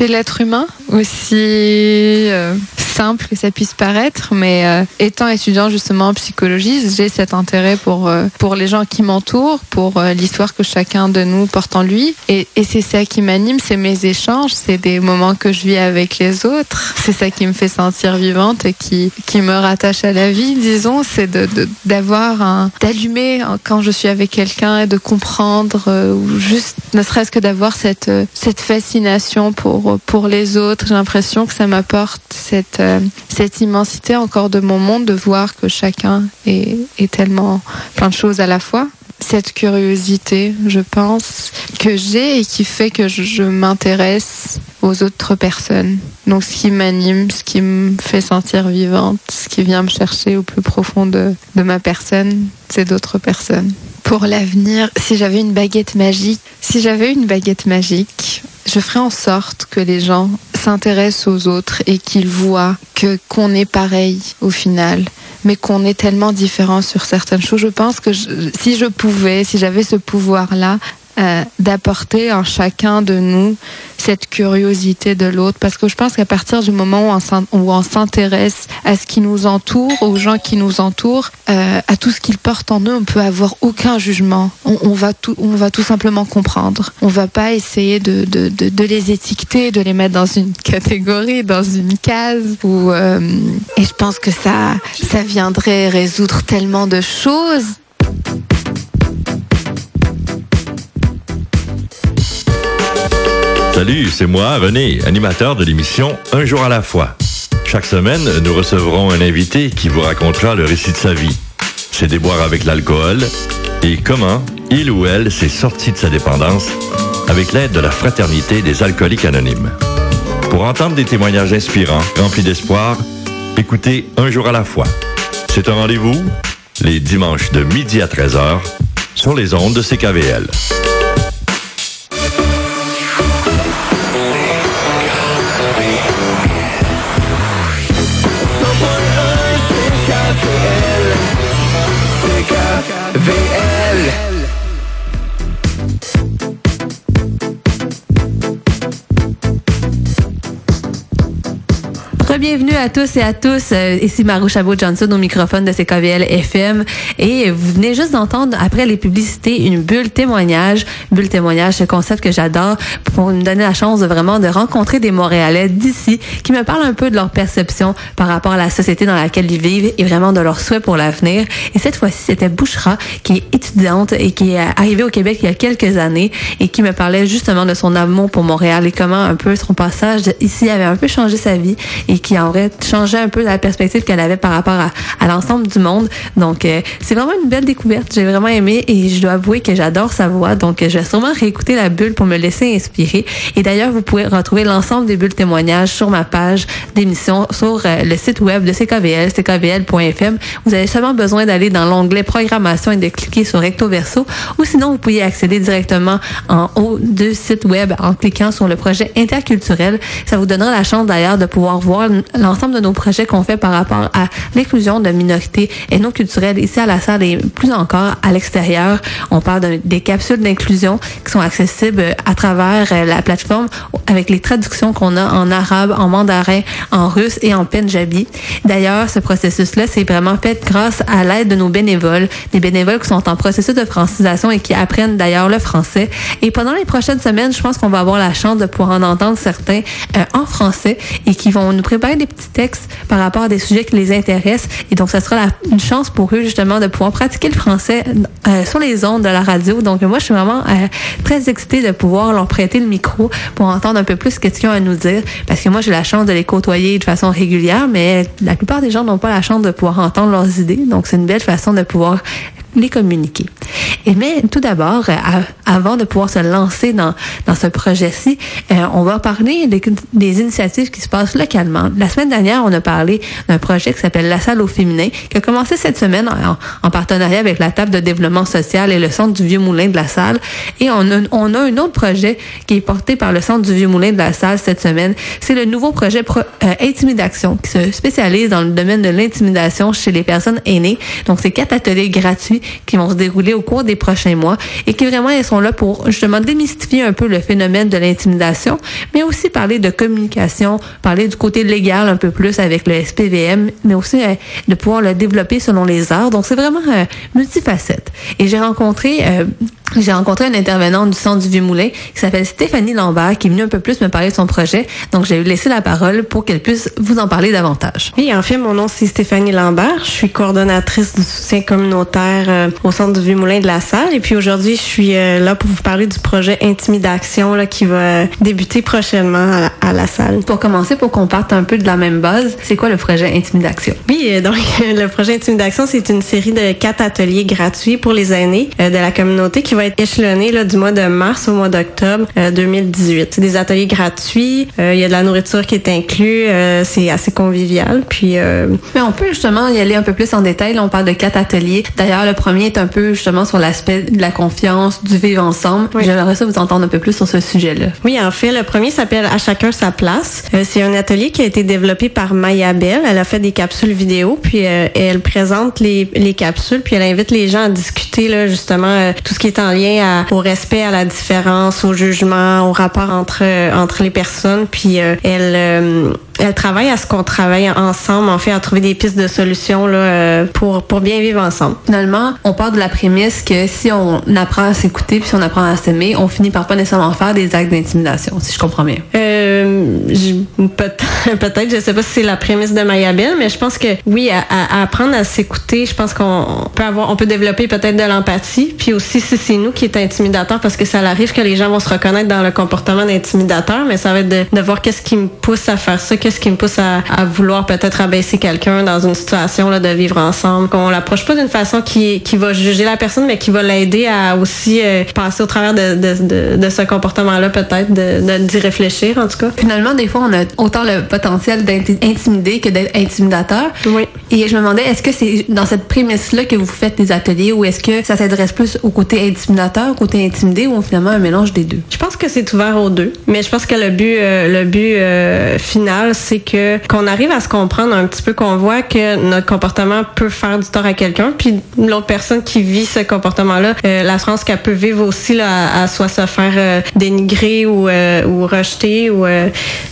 l'être humain, aussi euh, simple que ça puisse paraître, mais euh, étant étudiant justement en psychologie, j'ai cet intérêt pour, euh, pour les gens qui m'entourent, pour l'histoire que chacun de nous porte en lui. Et, et c'est ça qui m'anime, c'est mes échanges, c'est des moments que je vis avec les autres. C'est ça qui me fait sentir vivante et qui, qui me rattache à la vie, disons, c'est de, d'avoir un, d'allumer quand je suis avec quelqu'un et de comprendre, ou juste ne serait-ce que d'avoir cette, cette fascination pour, pour les autres j'ai l'impression que ça m'apporte cette, euh, cette immensité encore de mon monde, de voir que chacun est, est tellement plein de choses à la fois. Cette curiosité, je pense, que j'ai et qui fait que je, je m'intéresse aux autres personnes. Donc ce qui m'anime, ce qui me fait sentir vivante, ce qui vient me chercher au plus profond de, de ma personne, c'est d'autres personnes. Pour l'avenir, si j'avais une baguette magique, si j'avais une baguette magique, je ferai en sorte que les gens s'intéressent aux autres et qu'ils voient que qu'on est pareil au final mais qu'on est tellement différent sur certaines choses. Je pense que si je pouvais, si j'avais ce pouvoir-là, euh, d'apporter en chacun de nous cette curiosité de l'autre parce que je pense qu'à partir du moment où on s'intéresse à ce qui nous entoure, aux gens qui nous entourent, euh, à tout ce qu'ils portent en eux, on peut avoir aucun jugement. On, va tout, on va tout simplement comprendre. On va pas essayer de, de, de, les étiqueter, de les mettre dans une catégorie, dans une case. Euh, et je pense que ça, ça viendrait résoudre tellement de choses. Salut, c'est moi, René, animateur de l'émission Un jour à la fois. Chaque semaine, nous recevrons un invité qui vous racontera le récit de sa vie, ses déboires avec l'alcool et comment il ou elle s'est sorti de sa dépendance avec l'aide de la Fraternité des alcooliques anonymes. Pour entendre des témoignages inspirants, remplis d'espoir, écoutez Un jour à la fois. C'est un rendez-vous les dimanches de midi à 13h sur les ondes de CKVL. À tous et à tous. Euh, ici Marou Chabot-Johnson au microphone de CKVL FM. Et vous venez juste d'entendre, après les publicités, une bulle témoignage. Bulle témoignage, ce concept que j'adore pour me donner la chance de vraiment de rencontrer des Montréalais d'ici qui me parlent un peu de leur perception par rapport à la société dans laquelle ils vivent et vraiment de leurs souhaits pour l'avenir. Et cette fois-ci, c'était Bouchra, qui est étudiante et qui est arrivée au Québec il y a quelques années et qui me parlait justement de son amour pour Montréal et comment un peu son passage ici avait un peu changé sa vie et qui aurait changé un peu la perspective qu'elle avait par rapport à, à l'ensemble du monde. Donc, euh, c'est vraiment une belle découverte. J'ai vraiment aimé et je dois avouer que j'adore sa voix. Donc, je vais sûrement réécouter la bulle pour me laisser inspirer. Et d'ailleurs, vous pouvez retrouver l'ensemble des bulles témoignages sur ma page d'émission sur euh, le site web de CKVL, ckvl.fm. Vous avez seulement besoin d'aller dans l'onglet programmation et de cliquer sur recto verso ou sinon vous pouvez accéder directement en haut du site web en cliquant sur le projet interculturel. Ça vous donnera la chance d'ailleurs de pouvoir voir l'ensemble de nos projets qu'on fait par rapport à l'inclusion de minorités et non culturelles ici à la salle et plus encore à l'extérieur. On parle de, des capsules d'inclusion qui sont accessibles à travers euh, la plateforme avec les traductions qu'on a en arabe, en mandarin, en russe et en punjabi. D'ailleurs, ce processus-là, c'est vraiment fait grâce à l'aide de nos bénévoles, des bénévoles qui sont en processus de francisation et qui apprennent d'ailleurs le français. Et pendant les prochaines semaines, je pense qu'on va avoir la chance de pouvoir en entendre certains euh, en français et qui vont nous préparer des petits par rapport à des sujets qui les intéressent. Et donc, ça sera la, une chance pour eux, justement, de pouvoir pratiquer le français euh, sur les ondes de la radio. Donc, moi, je suis vraiment euh, très excitée de pouvoir leur prêter le micro pour entendre un peu plus ce qu'ils ont à nous dire. Parce que moi, j'ai la chance de les côtoyer de façon régulière, mais la plupart des gens n'ont pas la chance de pouvoir entendre leurs idées. Donc, c'est une belle façon de pouvoir les communiquer. Et mais tout d'abord, euh, avant de pouvoir se lancer dans, dans ce projet-ci, euh, on va parler des, des, initiatives qui se passent localement. La semaine dernière, on a parlé d'un projet qui s'appelle La Salle au féminin, qui a commencé cette semaine en, en, partenariat avec la table de développement social et le Centre du Vieux-Moulin de la Salle. Et on a, on a un autre projet qui est porté par le Centre du Vieux-Moulin de la Salle cette semaine. C'est le nouveau projet pro, euh, Intimidation, qui se spécialise dans le domaine de l'intimidation chez les personnes aînées. Donc, c'est quatre ateliers gratuits qui vont se dérouler au cours des prochains mois et qui vraiment ils sont là pour justement démystifier un peu le phénomène de l'intimidation, mais aussi parler de communication, parler du côté légal un peu plus avec le SPVM, mais aussi euh, de pouvoir le développer selon les arts. Donc c'est vraiment euh, multifacette. Et j'ai rencontré euh, j'ai rencontré une intervenante du Centre du Vieux-Moulin qui s'appelle Stéphanie Lambert, qui est venue un peu plus me parler de son projet. Donc, j'ai laissé la parole pour qu'elle puisse vous en parler davantage. Oui, en fait, mon nom, c'est Stéphanie Lambert. Je suis coordonnatrice du soutien communautaire euh, au Centre du Vieux-Moulin de la Salle. Et puis, aujourd'hui, je suis euh, là pour vous parler du projet Intimidation là, qui va débuter prochainement à la, à la, salle. Pour commencer, pour qu'on parte un peu de la même base, c'est quoi le projet Intimidation? Oui, euh, donc, le projet Intimidation, c'est une série de quatre ateliers gratuits pour les aînés de la communauté qui va être échelonné là, du mois de mars au mois d'octobre 2018. C'est des ateliers gratuits, il y a de la nourriture qui est inclus, c'est assez convivial. Puis, Mais on peut justement y aller un peu plus en détail. Là, on parle de quatre ateliers. D'ailleurs, le premier est un peu justement sur l'aspect de la confiance, du vivre ensemble. Oui. J'aimerais ça vous entendre un peu plus sur ce sujet-là. Oui, en fait, le premier s'appelle À chacun sa place. Euh, c'est un atelier qui a été développé par Maya Bell. Elle a fait des capsules vidéo, puis euh, elle présente les, les capsules, puis elle invite les gens à discuter là justement euh, tout ce qui est en lien au respect, à la différence, au jugement, au rapport entre entre les personnes. Puis elle elle travaille à ce qu'on travaille ensemble, en fait, à trouver des pistes de solutions là, pour, pour bien vivre ensemble. Finalement, on part de la prémisse que si on apprend à s'écouter puis si on apprend à s'aimer, on finit par pas nécessairement faire des actes d'intimidation, si je comprends bien. Euh, peut-être, peut je sais pas si c'est la prémisse de Mayabel, mais je pense que oui, à, à apprendre à s'écouter, je pense qu'on peut avoir, on peut développer peut-être de l'empathie, puis aussi si c'est nous qui est intimidateur, parce que ça arrive que les gens vont se reconnaître dans le comportement d'intimidateur, mais ça va être de, de voir qu'est-ce qui me pousse à faire ça, qu'est-ce qui me pousse à, à vouloir peut-être abaisser quelqu'un dans une situation là, de vivre ensemble, qu'on l'approche pas d'une façon qui, qui va juger la personne, mais qui va l'aider à aussi euh, passer au travers de, de, de, de ce comportement-là, peut-être, de, d'y réfléchir, en tout cas. Finalement, des fois, on a autant le potentiel d'être intimidé que d'être intimidateur. Oui. Et je me demandais, est-ce que c'est dans cette prémisse-là que vous faites des ateliers ou est-ce que ça s'adresse plus au côté intimidateur, au côté intimidé ou finalement un mélange des deux? Je pense que c'est ouvert aux deux, mais je pense que le but, euh, le but euh, final, c'est que qu'on arrive à se comprendre un petit peu, qu'on voit que notre comportement peut faire du tort à quelqu'un, puis l'autre personne qui vit ce comportement-là, euh, la France qu'elle peut vivre aussi là, à, à soit se faire euh, dénigrer ou, euh, ou rejeter ou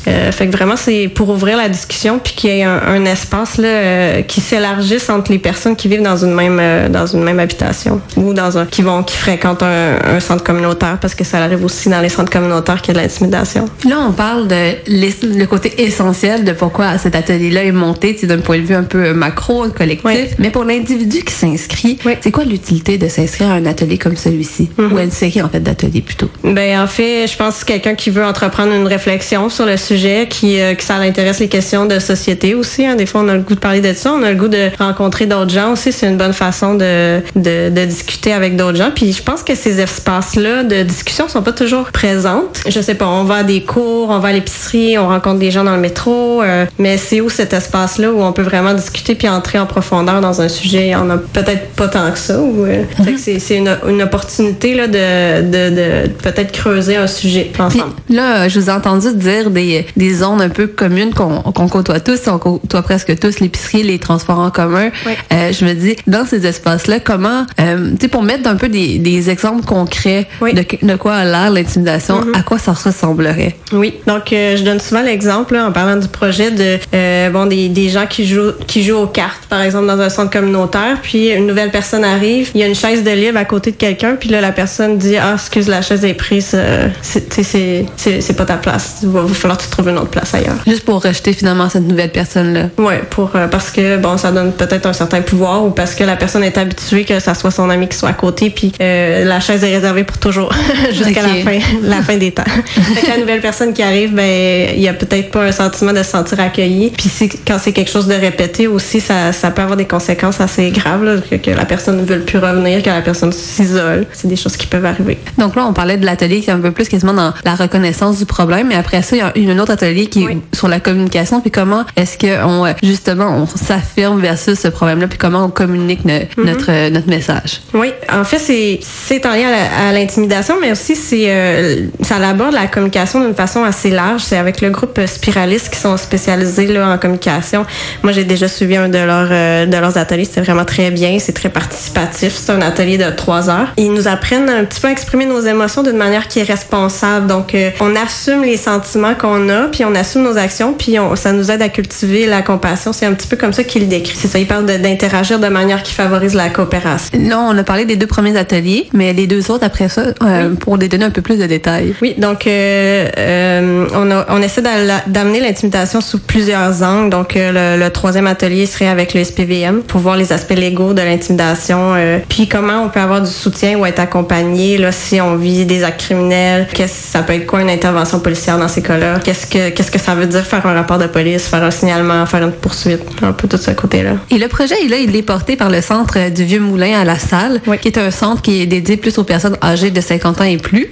fait que vraiment c'est pour ouvrir la discussion puis qu'il y ait un, un espace là qui s'élargisse entre les personnes qui vivent dans une même dans une même habitation ou dans un qui vont qui fréquentent un, un centre communautaire parce que ça arrive aussi dans les centres communautaires qu'il y a de l'intimidation. Là on parle de le côté essentiel de pourquoi cet atelier-là est monté, d'un point de vue un peu macro, collectif. Oui. Mais pour l'individu qui s'inscrit, Oui. c'est quoi l'utilité de s'inscrire à un atelier comme celui-ci? Mhm. ou à une série en fait d'ateliers plutôt? Ben en fait, je pense que quelqu'un qui veut entreprendre une réflexion sur le sujet, qui euh, que ça l'intéresse les questions de société aussi. Hein. Des fois, on a le goût de parler de ça, on a le goût de rencontrer d'autres gens aussi. C'est une bonne façon de, de, de discuter avec d'autres gens. Puis je pense que ces espaces-là de discussion sont pas toujours présentes. Je sais pas, on va à des cours, on va à l'épicerie, on rencontre des gens dans le métro, euh, mais c'est où cet espace-là où on peut vraiment discuter puis entrer en profondeur dans un sujet? On a peut-être pas tant que ça. Ou, euh, que c'est une, une opportunité là de, de, de peut-être creuser un sujet Puis ensemble. là, je vous ai entendu dire des, des zones un peu communes qu'on côtoie tous, on côtoie presque tous, l'épicerie, les transports en commun. Oui. Euh, je me dis, dans ces espaces-là, comment, euh, tu sais, pour mettre un peu des, des exemples concrets Oui. de, de quoi a l'air l'intimidation, Mhm. à quoi ça ressemblerait? Oui, donc euh, je donne souvent l'exemple en parlant du projet de euh, bon des, des gens qui jouent qui jouent aux cartes par exemple dans un centre communautaire, puis une nouvelle personne arrive, il y a une chaise de libre à côté de quelqu'un, puis là la personne dit ah excuse la chaise est prise, euh, c'est tu sais, c'est c'est c'est pas ta place, il va, va falloir que tu trouves une autre place ailleurs. Juste pour rejeter finalement cette nouvelle personne-là. Ouais, pour euh, parce que bon, ça donne peut-être un certain pouvoir ou parce que la personne est habituée que ça soit son ami qui soit à côté, puis euh, la chaise est réservée pour toujours jusqu'à la fin, la fin des temps. Fait que la nouvelle personne qui arrive, ben il y a peut-être pas un sentiment sentiment de se sentir accueilli. Puis si, quand c'est quelque chose de répété aussi, ça, ça peut avoir des conséquences assez graves, là, que, que la personne ne veut plus revenir, que la personne s'isole. C'est des choses qui peuvent arriver. Donc là, on parlait de l'atelier qui est un peu plus quasiment dans la reconnaissance du problème, mais après ça, il y a un autre atelier qui est sur la communication, puis comment est-ce que on, euh, justement on s'affirme versus ce problème-là, puis comment on communique ne- Mm-hmm. notre euh, notre message? Oui, en fait, c'est en lien à l'intimidation, mais aussi c'est euh, ça aborde la communication d'une façon assez large. C'est avec le groupe Spiralis qui sont spécialisés là en communication. Moi, j'ai déjà suivi un de leurs euh, de leurs ateliers. C'était vraiment très bien. C'est très participatif. C'est un atelier de trois heures. Ils nous apprennent un petit peu à exprimer nos émotions d'une manière qui est responsable. Donc, euh, on assume les sentiments qu'on a, puis on assume nos actions, puis on, ça nous aide à cultiver la compassion. C'est un petit peu comme ça qu'il le décrit. C'est ça. Il parle d'interagir de manière qui favorise la coopération. Là, on a parlé des deux premiers ateliers, mais les deux autres après ça, euh, pour les donner un peu plus de détails. Oui, donc euh, euh, on, a- on essaie d'amener l'intimidation sous plusieurs angles. Donc euh, le, le troisième atelier serait avec le SPVM pour voir les aspects légaux de l'intimidation, euh, puis comment on peut avoir du soutien ou être accompagné là si on vit des actes criminels. Qu'est-ce ça peut être quoi une intervention policière dans ces cas-là? Qu'est-ce que qu'est-ce que ça veut dire faire un rapport de police, faire un signalement, faire une poursuite, un peu tout ce côté-là. Et le projet, là, il est porté par le centre du Vieux Moulin à la Salle, Oui. qui est un centre qui est dédié plus aux personnes âgées de 50 ans et plus.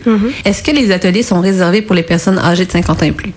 Est-ce que les ateliers sont réservés pour les personnes âgées de 50 ans et plus?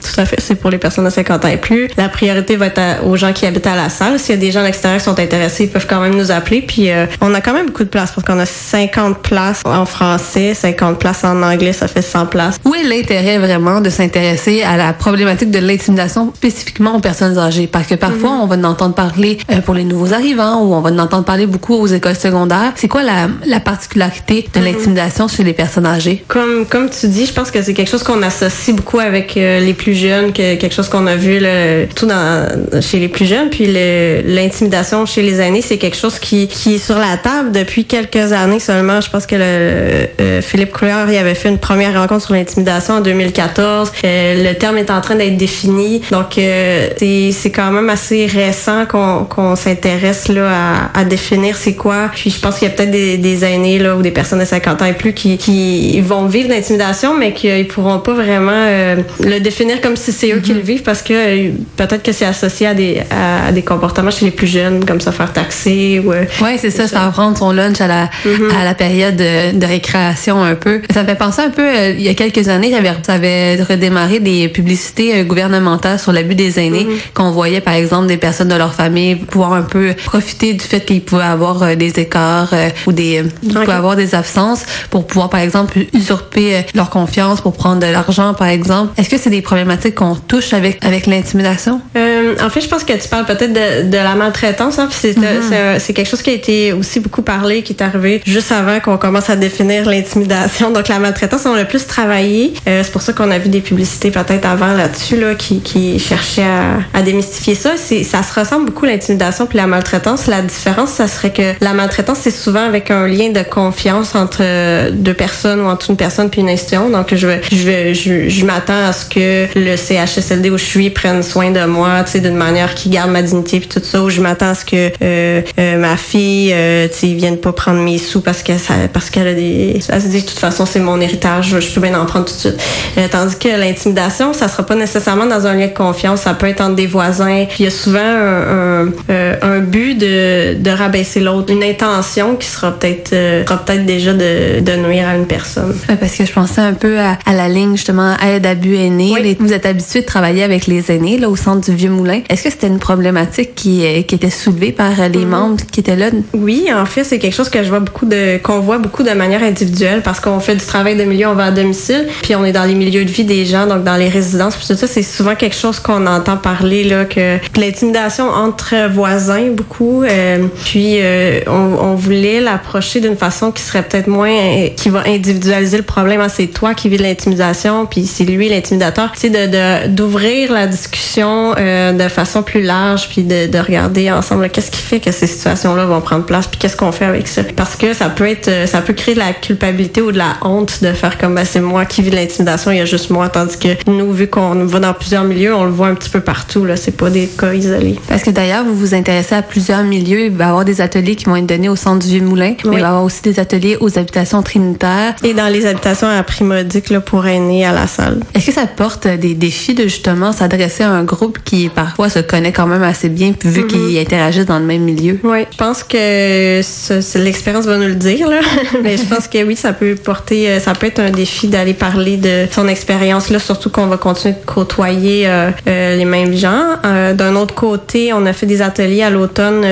Tout à fait. C'est pour les personnes de 50 ans et plus. La priorité va être à- aux gens qui habitent à la salle. S'il y a des gens à l'extérieur qui sont intéressés, ils peuvent quand même nous appeler. Puis euh, on a quand même beaucoup de places parce qu'on a 50 places en français, 50 places en anglais, ça fait 100 places. Où est l'intérêt vraiment de s'intéresser à la problématique de l'intimidation spécifiquement aux personnes âgées? Parce que parfois, on va en entendre parler euh, pour les nouveaux arrivants ou on va en entendre parler beaucoup aux écoles secondaires. C'est quoi la, la particularité de l'intimidation chez les personnes âgées? Comme comme tu dis, je pense que c'est quelque chose qu'on associe beaucoup avec euh, les plus jeunes, que quelque chose qu'on a vu là, tout dans chez les plus jeunes. Puis l'intimidation chez les aînés, c'est quelque chose qui qui est sur la table depuis quelques années seulement. Je pense que le, euh, Philippe Couillard, il avait fait une première rencontre sur l'intimidation en 2014. Euh, le terme est en train d'être défini, donc euh, c'est quand même assez récent qu'on qu'on s'intéresse là à, à définir c'est quoi. Puis je pense qu'il y a peut-être des, des aînés là ou des personnes de 50 ans et plus qui, qui vont vivre l'intimidation, mais qu'ils pourront pas vraiment euh, le définir comme si c'est eux qui le vivent parce que euh, peut-être que c'est associé à des à, des comportements chez les plus jeunes, comme se faire taxer ou euh, Oui, c'est ça, ça prendre son lunch à la, à la période de, de récréation un peu. Ça me fait penser un peu, euh, il y a quelques années, ça avait redémarré des publicités gouvernementales sur l'abus des aînés, qu'on voyait par exemple des personnes de leur famille pouvoir un peu profiter du fait qu'ils pouvaient avoir des écarts ou des, ils pouvaient avoir des absences pour pouvoir par exemple usurper leur confiance pour prendre de l'argent par exemple. Est-ce que c'est des problématiques qu'on touche avec, avec l'intimidation? Euh, en fait, je pense que tu parles peut-être de, de la maltraitance. Hein, puis c'est, quelque chose qui a été aussi beaucoup parlé, qui est arrivé juste avant qu'on commence à définir l'intimidation. Donc la maltraitance, on l'a plus travaillé. Euh, c'est pour ça qu'on a vu des publicités peut-être avant là-dessus là, qui, qui cherchaient à, à démystifier ça. Ça se ressemble beaucoup l'intimidation puis la maltraitance. La différence, ça serait que la maltraitance, c'est souvent avec un lien de confiance entre deux personnes ou entre une personne puis une institution. Donc je je je, je m'attends à ce que le CHSLD où je suis prenne soin de moi, tu sais, d'une manière qui garde ma dignité puis tout ça. Ou je m'attends à ce que euh, euh, ma fille, euh, tu sais, vienne pas prendre mes sous parce que ça, parce qu'elle a des, elle se dit de toute façon c'est mon héritage, je peux bien en prendre tout de suite. Euh, tandis que l'intimidation, ça sera pas nécessairement dans un lien de confiance, ça peut être entre des voisins. Il y a souvent un, un, euh, un but de, de rabaisser l'autre, une intention qui sera peut-être euh, sera peut-être déjà de, de nuire à une personne. Ouais, Parce que je pensais un peu à, à la ligne justement aide abus. Oui. Les- Vous êtes habitué de travailler avec les aînés là au centre du Vieux Moulin. Est-ce que c'était une problématique qui, euh, qui était soulevée par euh, les membres qui étaient là? Oui, en fait, c'est quelque chose que je vois beaucoup de, qu'on voit beaucoup de manière individuelle parce qu'on fait du travail de milieu, on va à domicile, puis on est dans les milieux de vie des gens, donc dans les résidences, puis tout ça, c'est souvent quelque chose qu'on entend parler là, que l'intimidation entre voisins beaucoup, euh, puis euh, on, on voulait l'approcher d'une façon qui serait peut-être moins, qui va individualiser le problème. Ah, c'est toi qui vis de l'intimidation, puis c'est lui l'intimidateur. C'est de, de d'ouvrir la discussion euh, de façon plus large, puis de, de regarder ensemble qu'est-ce qui fait que ces situations-là vont prendre place, puis qu'est-ce qu'on fait avec ça. Parce que ça peut être, euh, ça peut créer de la culpabilité ou de la honte de faire comme ben, c'est moi qui vis l'intimidation, il y a juste moi, tandis que nous, vu qu'on va dans plusieurs milieux, on le voit un petit peu partout. Là, c'est pas des cas isolés. Parce que d'ailleurs, vous vous intéressez à plusieurs milieux. Il va y avoir des ateliers qui vont être donnés au centre du Vieux-Moulin, mais il va y avoir aussi des ateliers aux habitations trinitaires. Et dans les habitations à prix modique là, pour aînés à la salle. Est-ce que ça porte des défis de justement s'adresser à un groupe qui parfois se connaît quand même assez bien, puis vu qu'ils interagissent dans le même milieu? Oui, je pense que l'expérience va nous le dire, là. mais je pense que oui, ça peut porter, euh, ça peut être un défi d'aller parler de son expérience là, surtout qu'on va continuer de côtoyer euh, euh, les mêmes gens. Euh, D'un autre côté, on a fait des ateliers à l'automne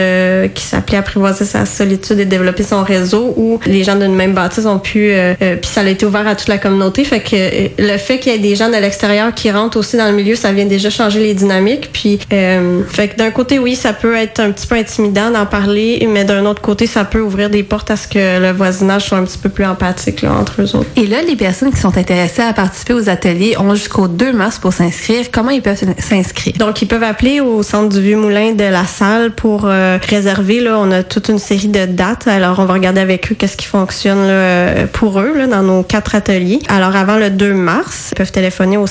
qui s'appelaient apprivoiser sa solitude et développer son réseau, où les gens d'une même bâtisse ont pu, puis ça a été ouvert à toute la communauté. Fait que le fait qu'il y ait des gens de l'extérieur qui rentrent aussi dans le milieu, ça vient déjà changer les dynamiques. Puis, euh, fait que d'un côté, oui, ça peut être un petit peu intimidant d'en parler, mais d'un autre côté, ça peut ouvrir des portes à ce que le voisinage soit un petit peu plus empathique là, entre eux autres. Et là, les personnes qui sont intéressées à participer aux ateliers ont jusqu'au 2 mars pour s'inscrire. Comment ils peuvent s'inscrire? Donc, ils peuvent appeler au centre du Vieux-Moulin de la salle pour euh, réserver. Là, on a toute une série de dates. Alors, on va regarder avec eux qu'est-ce qui fonctionne là, pour eux là, dans nos quatre ateliers. Alors, avant le 2 mars, ils peuvent téléphoner au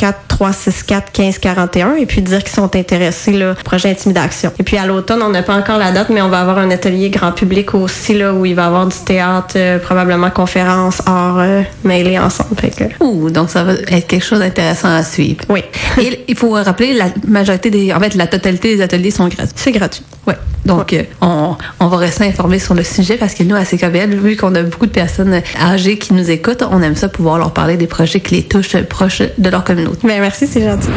514-364-1541 et puis dire qu'ils sont intéressés là, au projet Intimidation. Et puis, à l'automne, on n'a pas encore la date, mais on va avoir un atelier grand public aussi là, où il va y avoir du théâtre, euh, probablement conférences, art euh, mêlés ensemble. Fait que, Ouh, donc ça va être quelque chose d'intéressant à suivre. oui, Et il faut rappeler, la majorité des, en fait, la totalité des ateliers sont gratuits. c'est gratuit. Ouais. Donc, euh, on, on va rester informé sur le sujet parce que nous, à CKBL, vu qu'on a beaucoup de personnes âgées qui nous écoutent, on aime ça pouvoir leur parler des projets qui les touchent proches de leur communauté. Ben, merci, c'est gentil.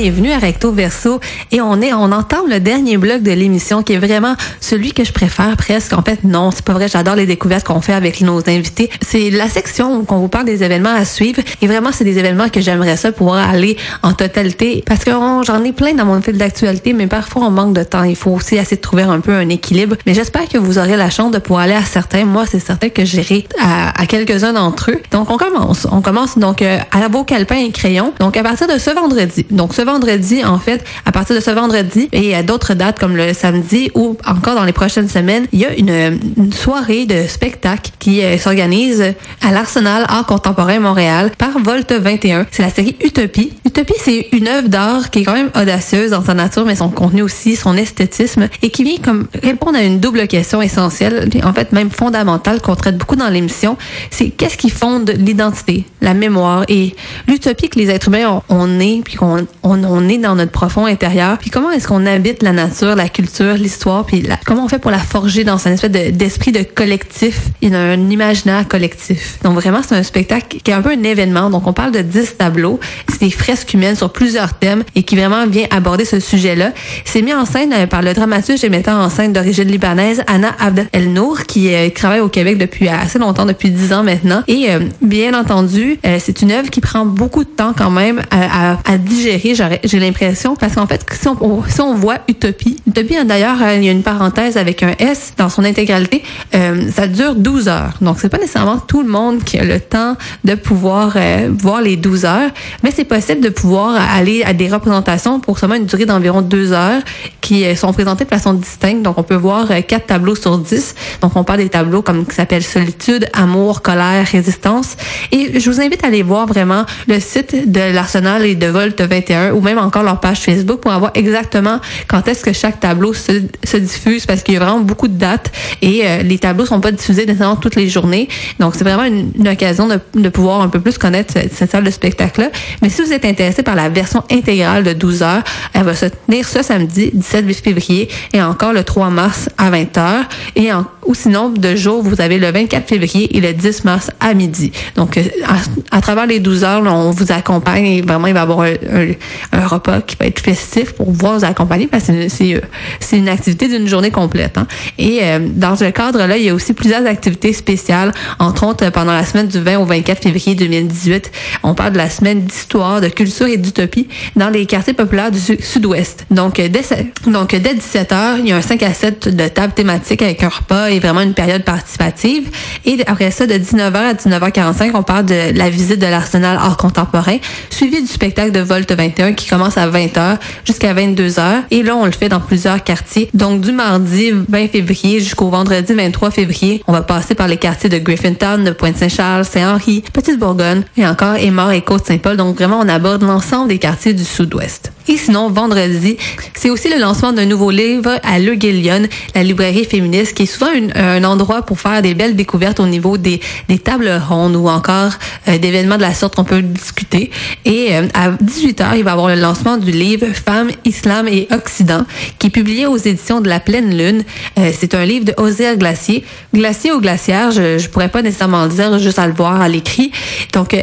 Bienvenue à Recto Verso et on est on entend le dernier bloc de l'émission qui est vraiment celui que je préfère presque. En fait, non, c'est pas vrai. J'adore les découvertes qu'on fait avec nos invités. C'est la section où on vous parle des événements à suivre et vraiment c'est des événements que j'aimerais ça pouvoir aller en totalité parce que j'en ai plein dans mon fil d'actualité, mais parfois on manque de temps. Il faut aussi essayer de trouver un peu un équilibre. Mais j'espère que vous aurez la chance de pouvoir aller à certains. Moi, c'est certain que j'irai à, quelques-uns d'entre eux. Donc on commence. On commence donc euh, à vos calepins et crayons. Donc à partir de ce vendredi. Donc ce vendredi, en fait, à partir de ce vendredi et à d'autres dates comme le samedi ou encore dans les prochaines semaines, il y a une, soirée de spectacle qui euh, s'organise à l'Arsenal Art Contemporain Montréal par Volt 21. C'est la série Utopie. Utopie, c'est une œuvre d'art qui est quand même audacieuse dans sa nature, mais son contenu aussi, son esthétisme, et qui vient comme répondre à une double question essentielle, en fait même fondamentale qu'on traite beaucoup dans l'émission. C'est qu'est-ce qui fonde l'identité, la mémoire? Et l'utopie que les êtres humains on, on est, puis qu'on on, on est dans notre profond intérieur. Puis comment est-ce qu'on habite la nature, la culture, l'histoire, puis comment on fait pour la forger dans un espèce de- d'esprit de, collectif, et un imaginaire collectif. Donc vraiment, c'est un spectacle qui est un peu un événement. Donc on parle de 10 tableaux. C'est des fresques humaines sur plusieurs thèmes et qui vraiment vient aborder ce sujet-là. C'est mis en scène euh, par le dramaturge et metteur en scène d'origine libanaise Anna Abd El Nour qui euh, travaille au Québec depuis assez longtemps, depuis 10 ans maintenant. Et euh, bien entendu, c'est une œuvre qui prend beaucoup de temps quand même à, digérer, j'ai l'impression, parce qu'en fait, si on, si voit Utopie, Utopie d'ailleurs, euh, il y a une parenthèse avec un S dans son intégralité, euh, ça dure 12 heures. Donc c'est pas nécessairement tout le monde qui a le temps de pouvoir euh, voir les 12 heures, mais c'est possible de pouvoir aller à des représentations pour seulement une durée d'environ 2 heures qui sont présentées de façon distincte. Donc on peut voir quatre tableaux sur 10. Donc on parle des tableaux comme qui s'appellent solitude, amour, colère, résistance. Et je vous invite à aller voir vraiment le site de l'Arsenal et de Volt 21 ou même encore leur page Facebook pour avoir exactement quand est-ce que chaque tableau se, se diffuse parce qu'il y a vraiment beaucoup de dates et euh, les tableaux sont pas diffusés nécessairement toutes les journées. Donc c'est vraiment une, occasion de, pouvoir un peu plus connaître cette, salle de spectacle-là. Mais si vous êtes intéressé par la version intégrale de 12 heures, elle va se tenir ce samedi 17 février et encore le 3 mars à 20h. Et en, ou sinon, de jours, vous avez le 24 février et le 10 mars à midi. Donc, euh, à, à travers les 12 heures, là, on vous accompagne et vraiment, il va y avoir un, un- un repas qui va être festif pour pouvoir vous accompagner parce que c'est c'est une activité d'une journée complète. Hein. Et dans ce cadre-là, il y a aussi plusieurs activités spéciales, entre autres pendant la semaine du 20 au 24 février 2018. On parle de la semaine d'histoire, de culture et d'utopie dans les quartiers populaires du sud-ouest. Donc, dès, donc, dès 17h, il y a un 5 à 7 de table thématique avec un repas et vraiment une période participative. Et après ça, de 19h à 19h45, on parle de la visite de l'arsenal art contemporain, suivi du spectacle de Volt 21 qui commence à 20h jusqu'à 22h. Et là, on le fait dans plusieurs quartiers. Donc, du mardi 20 février jusqu'au vendredi 23 février, on va passer par les quartiers de Griffintown, de Pointe-Saint-Charles, Saint-Henri, Petite-Bourgogne et encore Émard et Côte-Saint-Paul. Donc, vraiment, on aborde l'ensemble des quartiers du sud-ouest. Et sinon, vendredi, c'est aussi le lancement d'un nouveau livre à Le Guillion, la librairie féministe, qui est souvent un endroit pour faire des belles découvertes au niveau des, des tables rondes ou encore euh, d'événements de la sorte qu'on peut discuter. Et euh, à 18h, il va y avoir le lancement du livre Femmes, Islam et Occident, qui est publié aux éditions de La Pleine Lune. Euh, c'est un livre de Osier Glacier. Glacier ou glaciaire, je, je pourrais pas nécessairement le dire juste à le voir à l'écrit. Donc,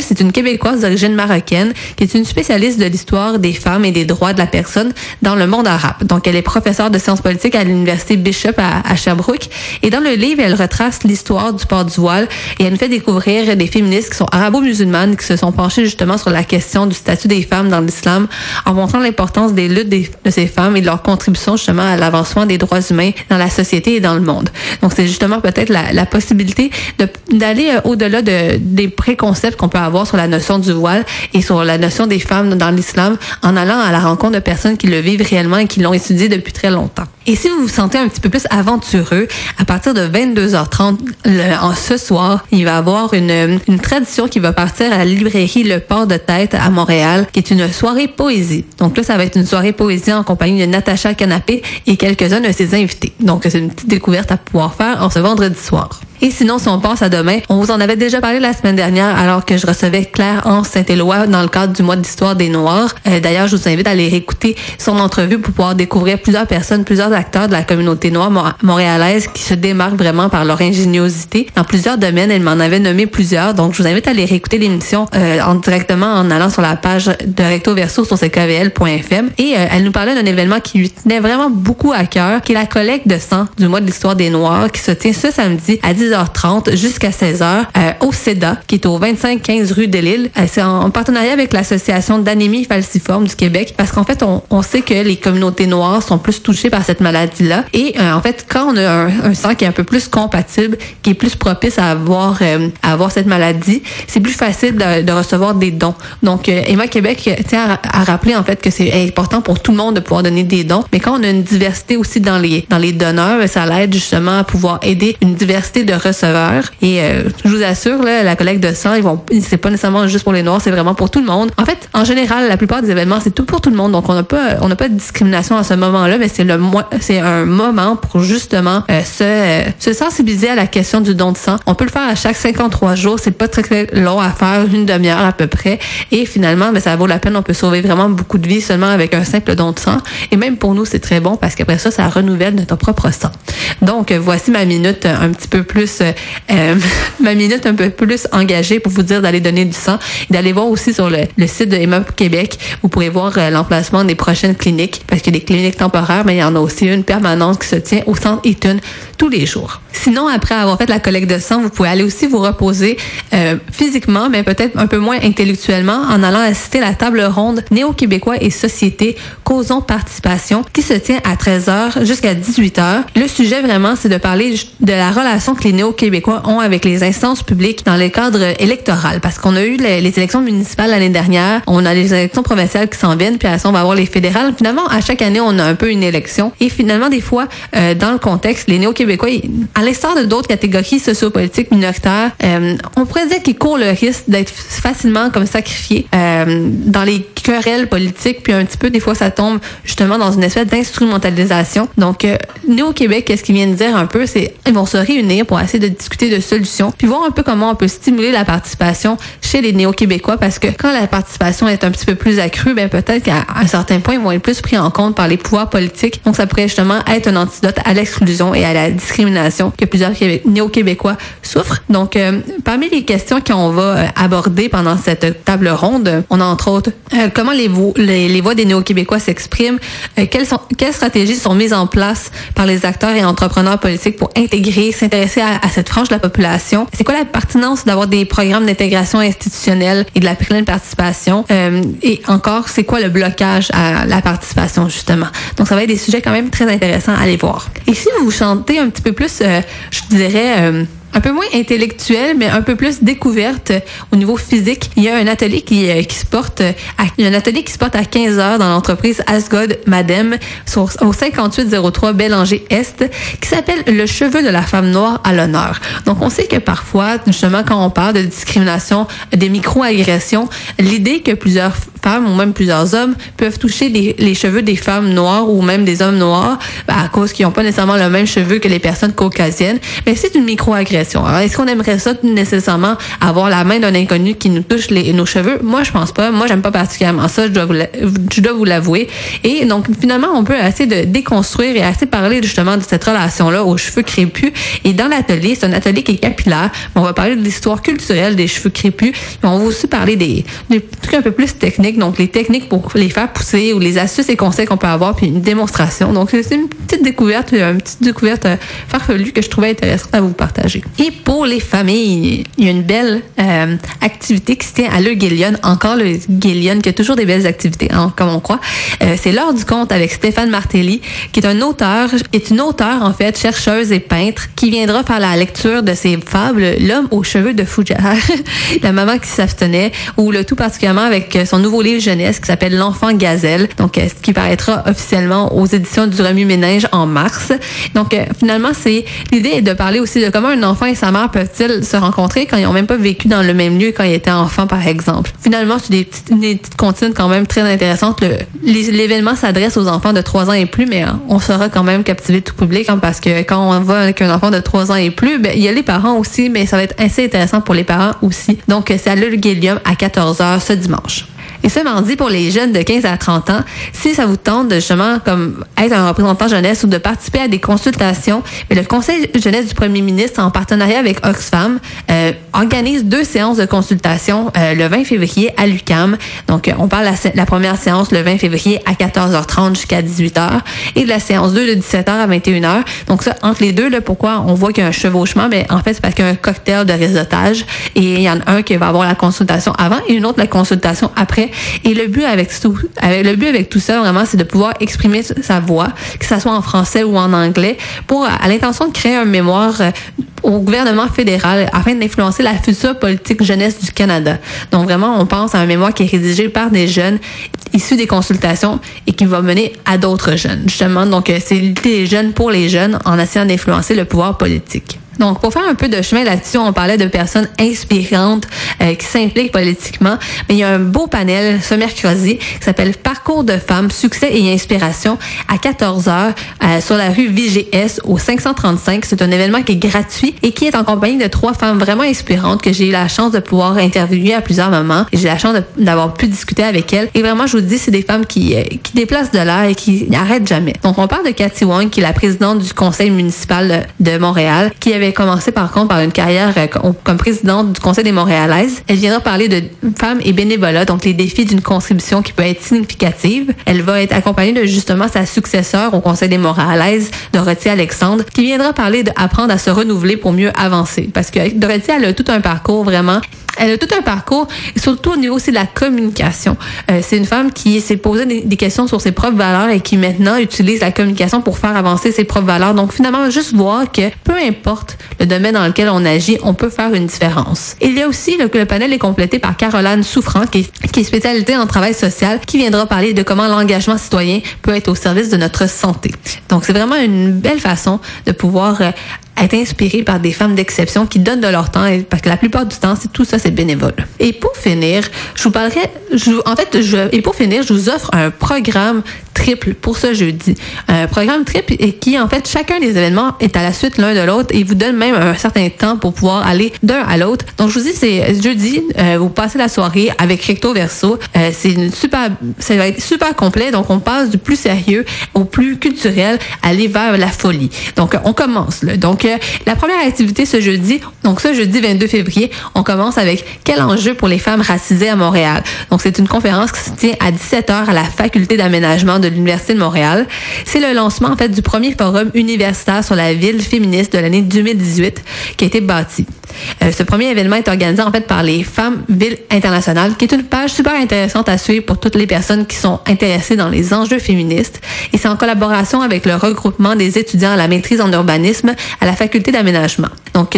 c'est une Québécoise d'origine marocaine qui est une spécialiste de l'histoire des femmes et des droits de la personne dans le monde arabe. Donc, elle est professeure de sciences politiques à l'université Bishop à, Sherbrooke. Et dans le livre, elle retrace l'histoire du port du voile et elle nous fait découvrir des féministes qui sont arabo-musulmanes qui se sont penchées justement sur la question du statut des femmes dans l'islam en montrant l'importance des luttes de ces femmes et de leur contribution justement à l'avancement des droits humains dans la société et dans le monde. Donc, c'est justement peut-être la, possibilité d'aller euh, au-delà de, des préconcepts qu'on peut avoir sur la notion du voile et sur la notion des femmes dans l'islam en allant à la rencontre de personnes qui le vivent réellement et qui l'ont étudié depuis très longtemps. Et si vous vous sentez un petit peu plus aventureux, à partir de 22h30 en ce soir, il va y avoir une, une tradition qui va partir à la librairie Le Port de Tête à Montréal, qui est une soirée poésie. Donc là, ça va être une soirée poésie en compagnie de Natacha Canapé et quelques-uns de ses invités. Donc c'est une petite découverte à pouvoir faire en ce vendredi soir. Et sinon, si on pense à demain, on vous en avait déjà parlé la semaine dernière alors que je recevais Claire en Saint-Éloi dans le cadre du mois d'histoire des Noirs. Euh, d'ailleurs, je vous invite à aller réécouter son entrevue pour pouvoir découvrir plusieurs personnes, plusieurs acteurs de la communauté noire montréalaise qui se démarquent vraiment par leur ingéniosité dans plusieurs domaines. Elle m'en avait nommé plusieurs. Donc, je vous invite à aller réécouter l'émission euh, en directement en allant sur la page de Recto Verso sur ckvl.fm. Et euh, elle nous parlait d'un événement qui lui tenait vraiment beaucoup à cœur, qui est la collecte de sang du mois de l'histoire des Noirs qui se tient ce samedi à 10 h 30 jusqu'à 16h euh, au CEDA, qui est au 25-15 rue de Lille. Euh, c'est en, partenariat avec l'Association d'anémie falciforme du Québec, parce qu'en fait, on, on, sait que les communautés noires sont plus touchées par cette maladie-là. Et euh, en fait, quand on a un, sang qui est un peu plus compatible, qui est plus propice à avoir, à avoir cette maladie, c'est plus facile de, de, recevoir des dons. Donc, Emma Québec tient à, à, rappeler en fait que c'est important pour tout le monde de pouvoir donner des dons. Mais quand on a une diversité aussi dans les, dans les donneurs, ça l'aide justement à pouvoir aider une diversité de receveurs. Et euh, je vous assure, là, la collecte de sang, ils vont, c'est pas nécessairement juste pour les Noirs, c'est vraiment pour tout le monde. En fait, en général, la plupart des événements, c'est tout pour tout le monde. Donc, on n'a pas, on n'a pas de discrimination à ce moment-là, mais c'est le, c'est un moment pour justement euh, se, euh, se sensibiliser à la question du don de sang. On peut le faire à chaque 53 jours. C'est pas très, très long à faire, une demi-heure à peu près. Et finalement, mais ben, ça vaut la peine. On peut sauver vraiment beaucoup de vies seulement avec un simple don de sang. Et même pour nous, c'est très bon parce qu'après ça, ça renouvelle notre propre sang. Donc, voici ma minute un petit peu plus euh, euh, ma minute un peu plus engagée pour vous dire d'aller donner du sang et d'aller voir aussi sur le, site de Emma Québec. Vous pourrez voir euh, l'emplacement des prochaines cliniques parce a des cliniques temporaires, mais il y en a aussi une permanente qui se tient au centre Eaton tous les jours. Sinon, après avoir fait la collecte de sang, vous pouvez aller aussi vous reposer physiquement, mais peut-être un peu moins intellectuellement en allant assister à la table ronde Néo-Québécois et Société Causons Participation qui se tient à 13h jusqu'à 18h. Le sujet vraiment, c'est de parler de la relation que les néo-québécois ont avec les instances publiques dans le cadre électoral. Parce qu'on a eu les, élections municipales l'année dernière, on a les élections provinciales qui s'en viennent, puis à ça, on va avoir les fédérales. Finalement, à chaque année, on a un peu une élection. Et finalement, des fois, euh, dans le contexte, les néo-québécois, à l'instar de d'autres catégories sociopolitiques minoritaires, euh, on pourrait dire qu'ils courent le risque d'être facilement comme sacrifiés euh, dans les querelles politiques, puis un petit peu, des fois, ça tombe justement dans une espèce d'instrumentalisation. Donc, Néo-Québec, qu'est-ce qu'ils viennent dire un peu, c'est ils vont se réunir pour essayer de discuter de solutions, puis voir un peu comment on peut stimuler la participation chez les néo-québécois, parce que quand la participation est un petit peu plus accrue, ben peut-être qu'à un certain point, ils vont être plus pris en compte par les pouvoirs politiques. Donc, ça pourrait justement être un antidote à l'exclusion et à la discrimination que plusieurs néo-québécois souffrent. Donc, euh, parmi les questions qu'on va euh, aborder pendant cette table ronde, on a entre autres euh, comment les, voix des néo-québécois s'expriment, quelles stratégies sont mises en place par les acteurs et entrepreneurs politiques pour intégrer, s'intéresser à, à, cette frange de la population? C'est quoi la pertinence d'avoir des programmes d'intégration institutionnelle et de la pleine participation? et encore, c'est quoi le blocage à la participation, justement? Donc, ça va être des sujets quand même très intéressants à aller voir. Et si vous chantez un petit peu plus, euh, je dirais, euh, un peu moins intellectuelle, mais un peu plus découverte au niveau physique. Il y a un atelier qui, euh, qui se porte à, un atelier qui se porte à 15 heures dans l'entreprise Asgod Madem au 5803 Bélanger Est qui s'appelle Le cheveu de la femme noire à l'honneur. Donc, on sait que parfois, justement, quand on parle de discrimination, des micro-agressions, l'idée que plusieurs femmes ou même plusieurs hommes peuvent toucher les, cheveux des femmes noires ou même des hommes noirs ben, à cause qu'ils n'ont pas nécessairement le même cheveu que les personnes caucasiennes, mais c'est une micro-agression est-ce qu'on aimerait ça nécessairement avoir la main d'un inconnu qui nous touche les, nos cheveux? Moi, je pense pas. Moi, j'aime pas particulièrement ça. Je dois vous, je dois vous l'avouer. Et donc, finalement, on peut essayer de déconstruire et assez parler justement de cette relation-là aux cheveux crépus. Et dans l'atelier, c'est un atelier qui est capillaire. On va parler de l'histoire culturelle des cheveux crépus. on va aussi parler des, trucs un peu plus techniques. Donc, les techniques pour les faire pousser ou les astuces et conseils qu'on peut avoir, puis une démonstration. Donc, c'est une petite découverte, une petite découverte euh, farfelue que je trouvais intéressante à vous partager. Et pour les familles, il y a une belle euh, activité qui se tient à Le Guélion. Encore le Guélion, qui a toujours des belles activités, hein, comme on croit. Euh, c'est l'heure du conte avec Stéphane Martelly, qui est un auteur, est une auteure, en fait, chercheuse et peintre, qui viendra faire la lecture de ses fables L'homme aux cheveux de fougère, La maman qui s'abstenait, ou le tout particulièrement avec son nouveau livre jeunesse qui s'appelle L'enfant gazelle, donc euh, qui paraîtra officiellement aux éditions du Remue-Ménage en mars. Donc, finalement, c'est l'idée est de parler aussi de comment un enfant et sa mère peuvent-ils se rencontrer quand ils n'ont même pas vécu dans le même lieu quand ils étaient enfants, par exemple? Finalement, c'est des petites, comptines quand même très intéressantes. L'événement s'adresse aux enfants de 3 ans et plus, mais on sera quand même captivé tout public hein, parce que quand on va avec un enfant de 3 ans et plus, ben, il y a les parents aussi, mais ça va être assez intéressant pour les parents aussi. Donc, c'est à l'Ulguelium à 14h ce dimanche. Et ce mardi, pour les jeunes de 15 à 30 ans, si ça vous tente de justement comme être un représentant jeunesse ou de participer à des consultations, mais le Conseil jeunesse du premier ministre, en partenariat avec Oxfam, euh, organise deux séances de consultation euh, le 20 février à l'UCAM. Donc, euh, on parle la, la première séance le 20 février à 14h30 jusqu'à 18h et de la séance 2 de 17h à 21h. Donc, ça, entre les deux, là, pourquoi on voit qu'il y a un chevauchement? Mais en fait, c'est parce qu'il y a un cocktail de réseautage et il y en a un qui va avoir la consultation avant et une autre la consultation après et le but avec tout, avec, le but avec tout ça, vraiment, c'est de pouvoir exprimer sa voix, que ça soit en français ou en anglais, pour, à l'intention de créer un mémoire euh, au gouvernement fédéral afin d'influencer la future politique jeunesse du Canada. Donc vraiment, on pense à un mémoire qui est rédigé par des jeunes issus des consultations et qui va mener à d'autres jeunes. Justement, donc euh, c'est des jeunes pour les jeunes en essayant d'influencer le pouvoir politique. Donc, pour faire un peu de chemin là-dessus, on parlait de personnes inspirantes euh, qui s'impliquent politiquement. Mais il y a un beau panel ce mercredi qui s'appelle Parcours de femmes, succès et inspiration à 14 h euh, sur la rue VGS au 535. C'est un événement qui est gratuit et qui est en compagnie de trois femmes vraiment inspirantes que j'ai eu la chance de pouvoir interviewer à plusieurs moments. J'ai la chance d'avoir pu discuter avec elles. Et vraiment, je vous dis, c'est des femmes qui, euh, qui déplacent de l'air et qui n'arrêtent jamais. Donc, on parle de Cathy Wong, qui est la présidente du conseil municipal de Montréal, qui avait commencé par contre par une carrière euh, comme présidente du Conseil des Montréalaises. Elle viendra parler de femmes et bénévolat, donc les défis d'une contribution qui peut être significative. Elle va être accompagnée de justement sa successeur au Conseil des Montréalaises, Dorothy Alexandre, qui viendra parler d'apprendre à se renouveler pour mieux avancer. Parce que Dorothy, elle a tout un parcours vraiment elle a tout un parcours, surtout au niveau aussi de la communication. Euh, c'est une femme qui s'est posé des, questions sur ses propres valeurs et qui maintenant utilise la communication pour faire avancer ses propres valeurs. Donc finalement, juste voir que peu importe le domaine dans lequel on agit, on peut faire une différence. Il y a aussi le, le panel est complété par Caroline Souffrant, qui est, spécialité en travail social, qui viendra parler de comment l'engagement citoyen peut être au service de notre santé. Donc c'est vraiment une belle façon de pouvoir euh, être inspiré par des femmes d'exception qui donnent de leur temps, parce que la plupart du temps, tout ça, c'est bénévole. Et pour finir, je vous parlerai, et pour finir, je vous offre un programme triple pour ce jeudi. Un programme triple qui, en fait, chacun des événements est à la suite l'un de l'autre et vous donne même un certain temps pour pouvoir aller d'un à l'autre. Donc, je vous dis, c'est jeudi, euh, vous passez la soirée avec Recto Verso. Euh, c'est une super, ça va être super complet. Donc, on passe du plus sérieux au plus culturel, aller vers la folie. Donc, on commence. Là. Donc, euh, la première activité ce jeudi, donc ce jeudi 22 février, on commence avec quel enjeu pour les femmes racisées à Montréal? Donc, c'est une conférence qui se tient à 17h à la faculté d'aménagement de l'Université de Montréal. C'est le lancement, en fait, du premier forum universitaire sur la ville féministe de l'année 2018 qui a été bâti. Euh, ce premier événement est organisé en fait par les Femmes Villes Internationales, qui est une page super intéressante à suivre pour toutes les personnes qui sont intéressées dans les enjeux féministes. Et c'est en collaboration avec le regroupement des étudiants à la maîtrise en urbanisme à la faculté d'aménagement. Donc,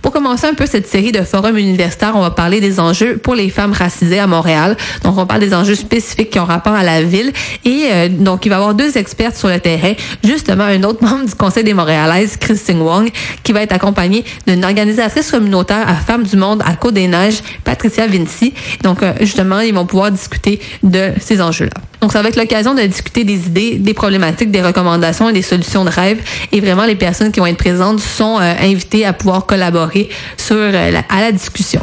pour commencer un peu cette série de forums universitaires, on va parler des enjeux pour les femmes racisées à Montréal. Donc, on parle des enjeux spécifiques qui ont rapport à la ville. Et euh, donc, il va y avoir deux experts sur le terrain, justement un autre membre du Conseil des Montréalaises, Christine Wong, qui va être accompagné d'une organisatrice communautaire à Femmes du Monde à Côte-des-Neiges, Patricia Vinci. Donc, euh, justement, ils vont pouvoir discuter de ces enjeux-là. Donc, ça va être l'occasion de discuter des idées, des problématiques, des recommandations et des solutions de rêve. Et vraiment, les personnes qui vont être présentes sont euh, invitées à pouvoir collaborer à la discussion.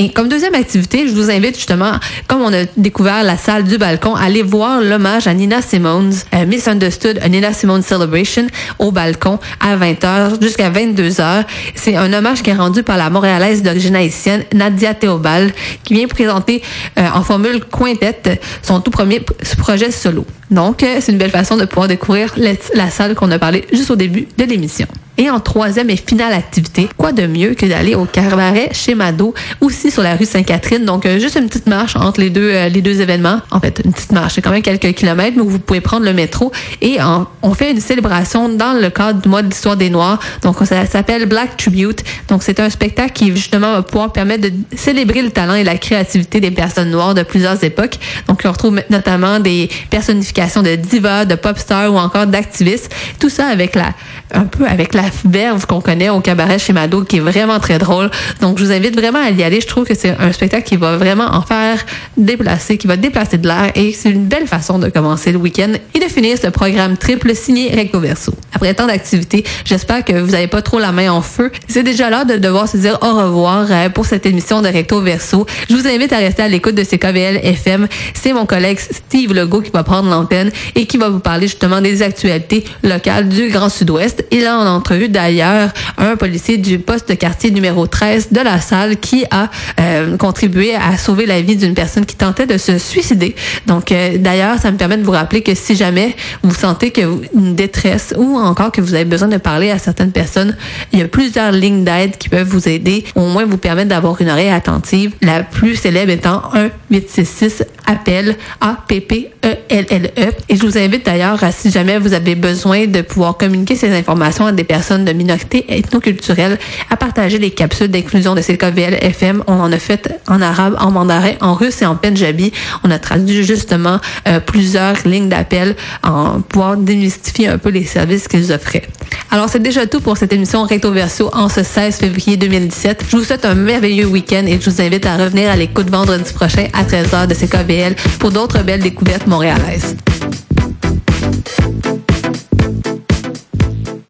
Et comme deuxième activité, je vous invite justement, comme on a découvert la salle du balcon, à aller voir l'hommage à Nina Simone, euh, Misunderstood, Nina Simone Celebration, au balcon à 20h jusqu'à 22h. C'est un hommage qui est rendu par la Montréalaise d'origine haïtienne, Nadia Théobald, qui vient présenter euh, en formule quintette son tout premier projet solo. Donc, euh, c'est une belle façon de pouvoir découvrir la salle qu'on a parlé juste au début de l'émission. Et en troisième et finale activité, quoi de mieux que d'aller au cabaret chez Mado, aussi sur la rue Sainte-Catherine. Donc, euh, juste une petite marche entre les deux, euh, les deux événements. En fait, une petite marche, c'est quand même quelques kilomètres, mais vous pouvez prendre le métro. Et on fait une célébration dans le cadre du mois de l'histoire des Noirs. Donc, ça s'appelle Black Tribute. Donc, c'est un spectacle qui, justement, va pouvoir permettre de célébrer le talent et la créativité des personnes noires de plusieurs époques. Donc, on retrouve notamment des personnifications de divas, de pop stars ou encore d'activistes. Tout ça avec la, un peu avec la verve qu'on connaît au cabaret chez Mado, qui est vraiment très drôle. Donc, je vous invite vraiment à y aller. Je trouve que c'est un spectacle qui va vraiment en faire déplacer, qui va déplacer de l'air et c'est une belle façon de commencer le week-end et de finir ce programme triple signé Recto Verso. Après tant d'activités, j'espère que vous n'avez pas trop la main en feu. C'est déjà l'heure de devoir se dire au revoir euh, pour cette émission de Recto Verso. Je vous invite à rester à l'écoute de CKVL FM. C'est mon collègue Steve Legault qui va prendre l'antenne et qui va vous parler justement des actualités locales du Grand Sud-Ouest. Et là, on a entrevu d'ailleurs un policier du poste de quartier numéro 13 de la salle qui a euh, contribué à sauver la vie d'une personne qui tentait de se suicider. Donc, euh, d'ailleurs, ça me permet de vous rappeler que si jamais vous sentez que vous, une détresse ou encore que vous avez besoin de parler à certaines personnes, il y a plusieurs lignes d'aide qui peuvent vous aider, au moins vous permettre d'avoir une oreille attentive. La plus célèbre étant 1 866 appel A P P E L L E. Et je vous invite d'ailleurs à si jamais vous avez besoin de pouvoir communiquer ces informations à des personnes de minorités ethnoculturelles à partager les capsules d'inclusion de CKVL FM. On en a fait en arabe, en mandarin, en russe et en punjabi. On a traduit justement euh, plusieurs lignes d'appel en pouvoir démystifier un peu les services qu'ils offraient. Alors c'est déjà tout pour cette émission Recto Verso en ce 16 février 2017. Je vous souhaite un merveilleux week-end et je vous invite à revenir à l'écoute vendredi prochain à 13h de CKVL pour d'autres belles découvertes montréalaises.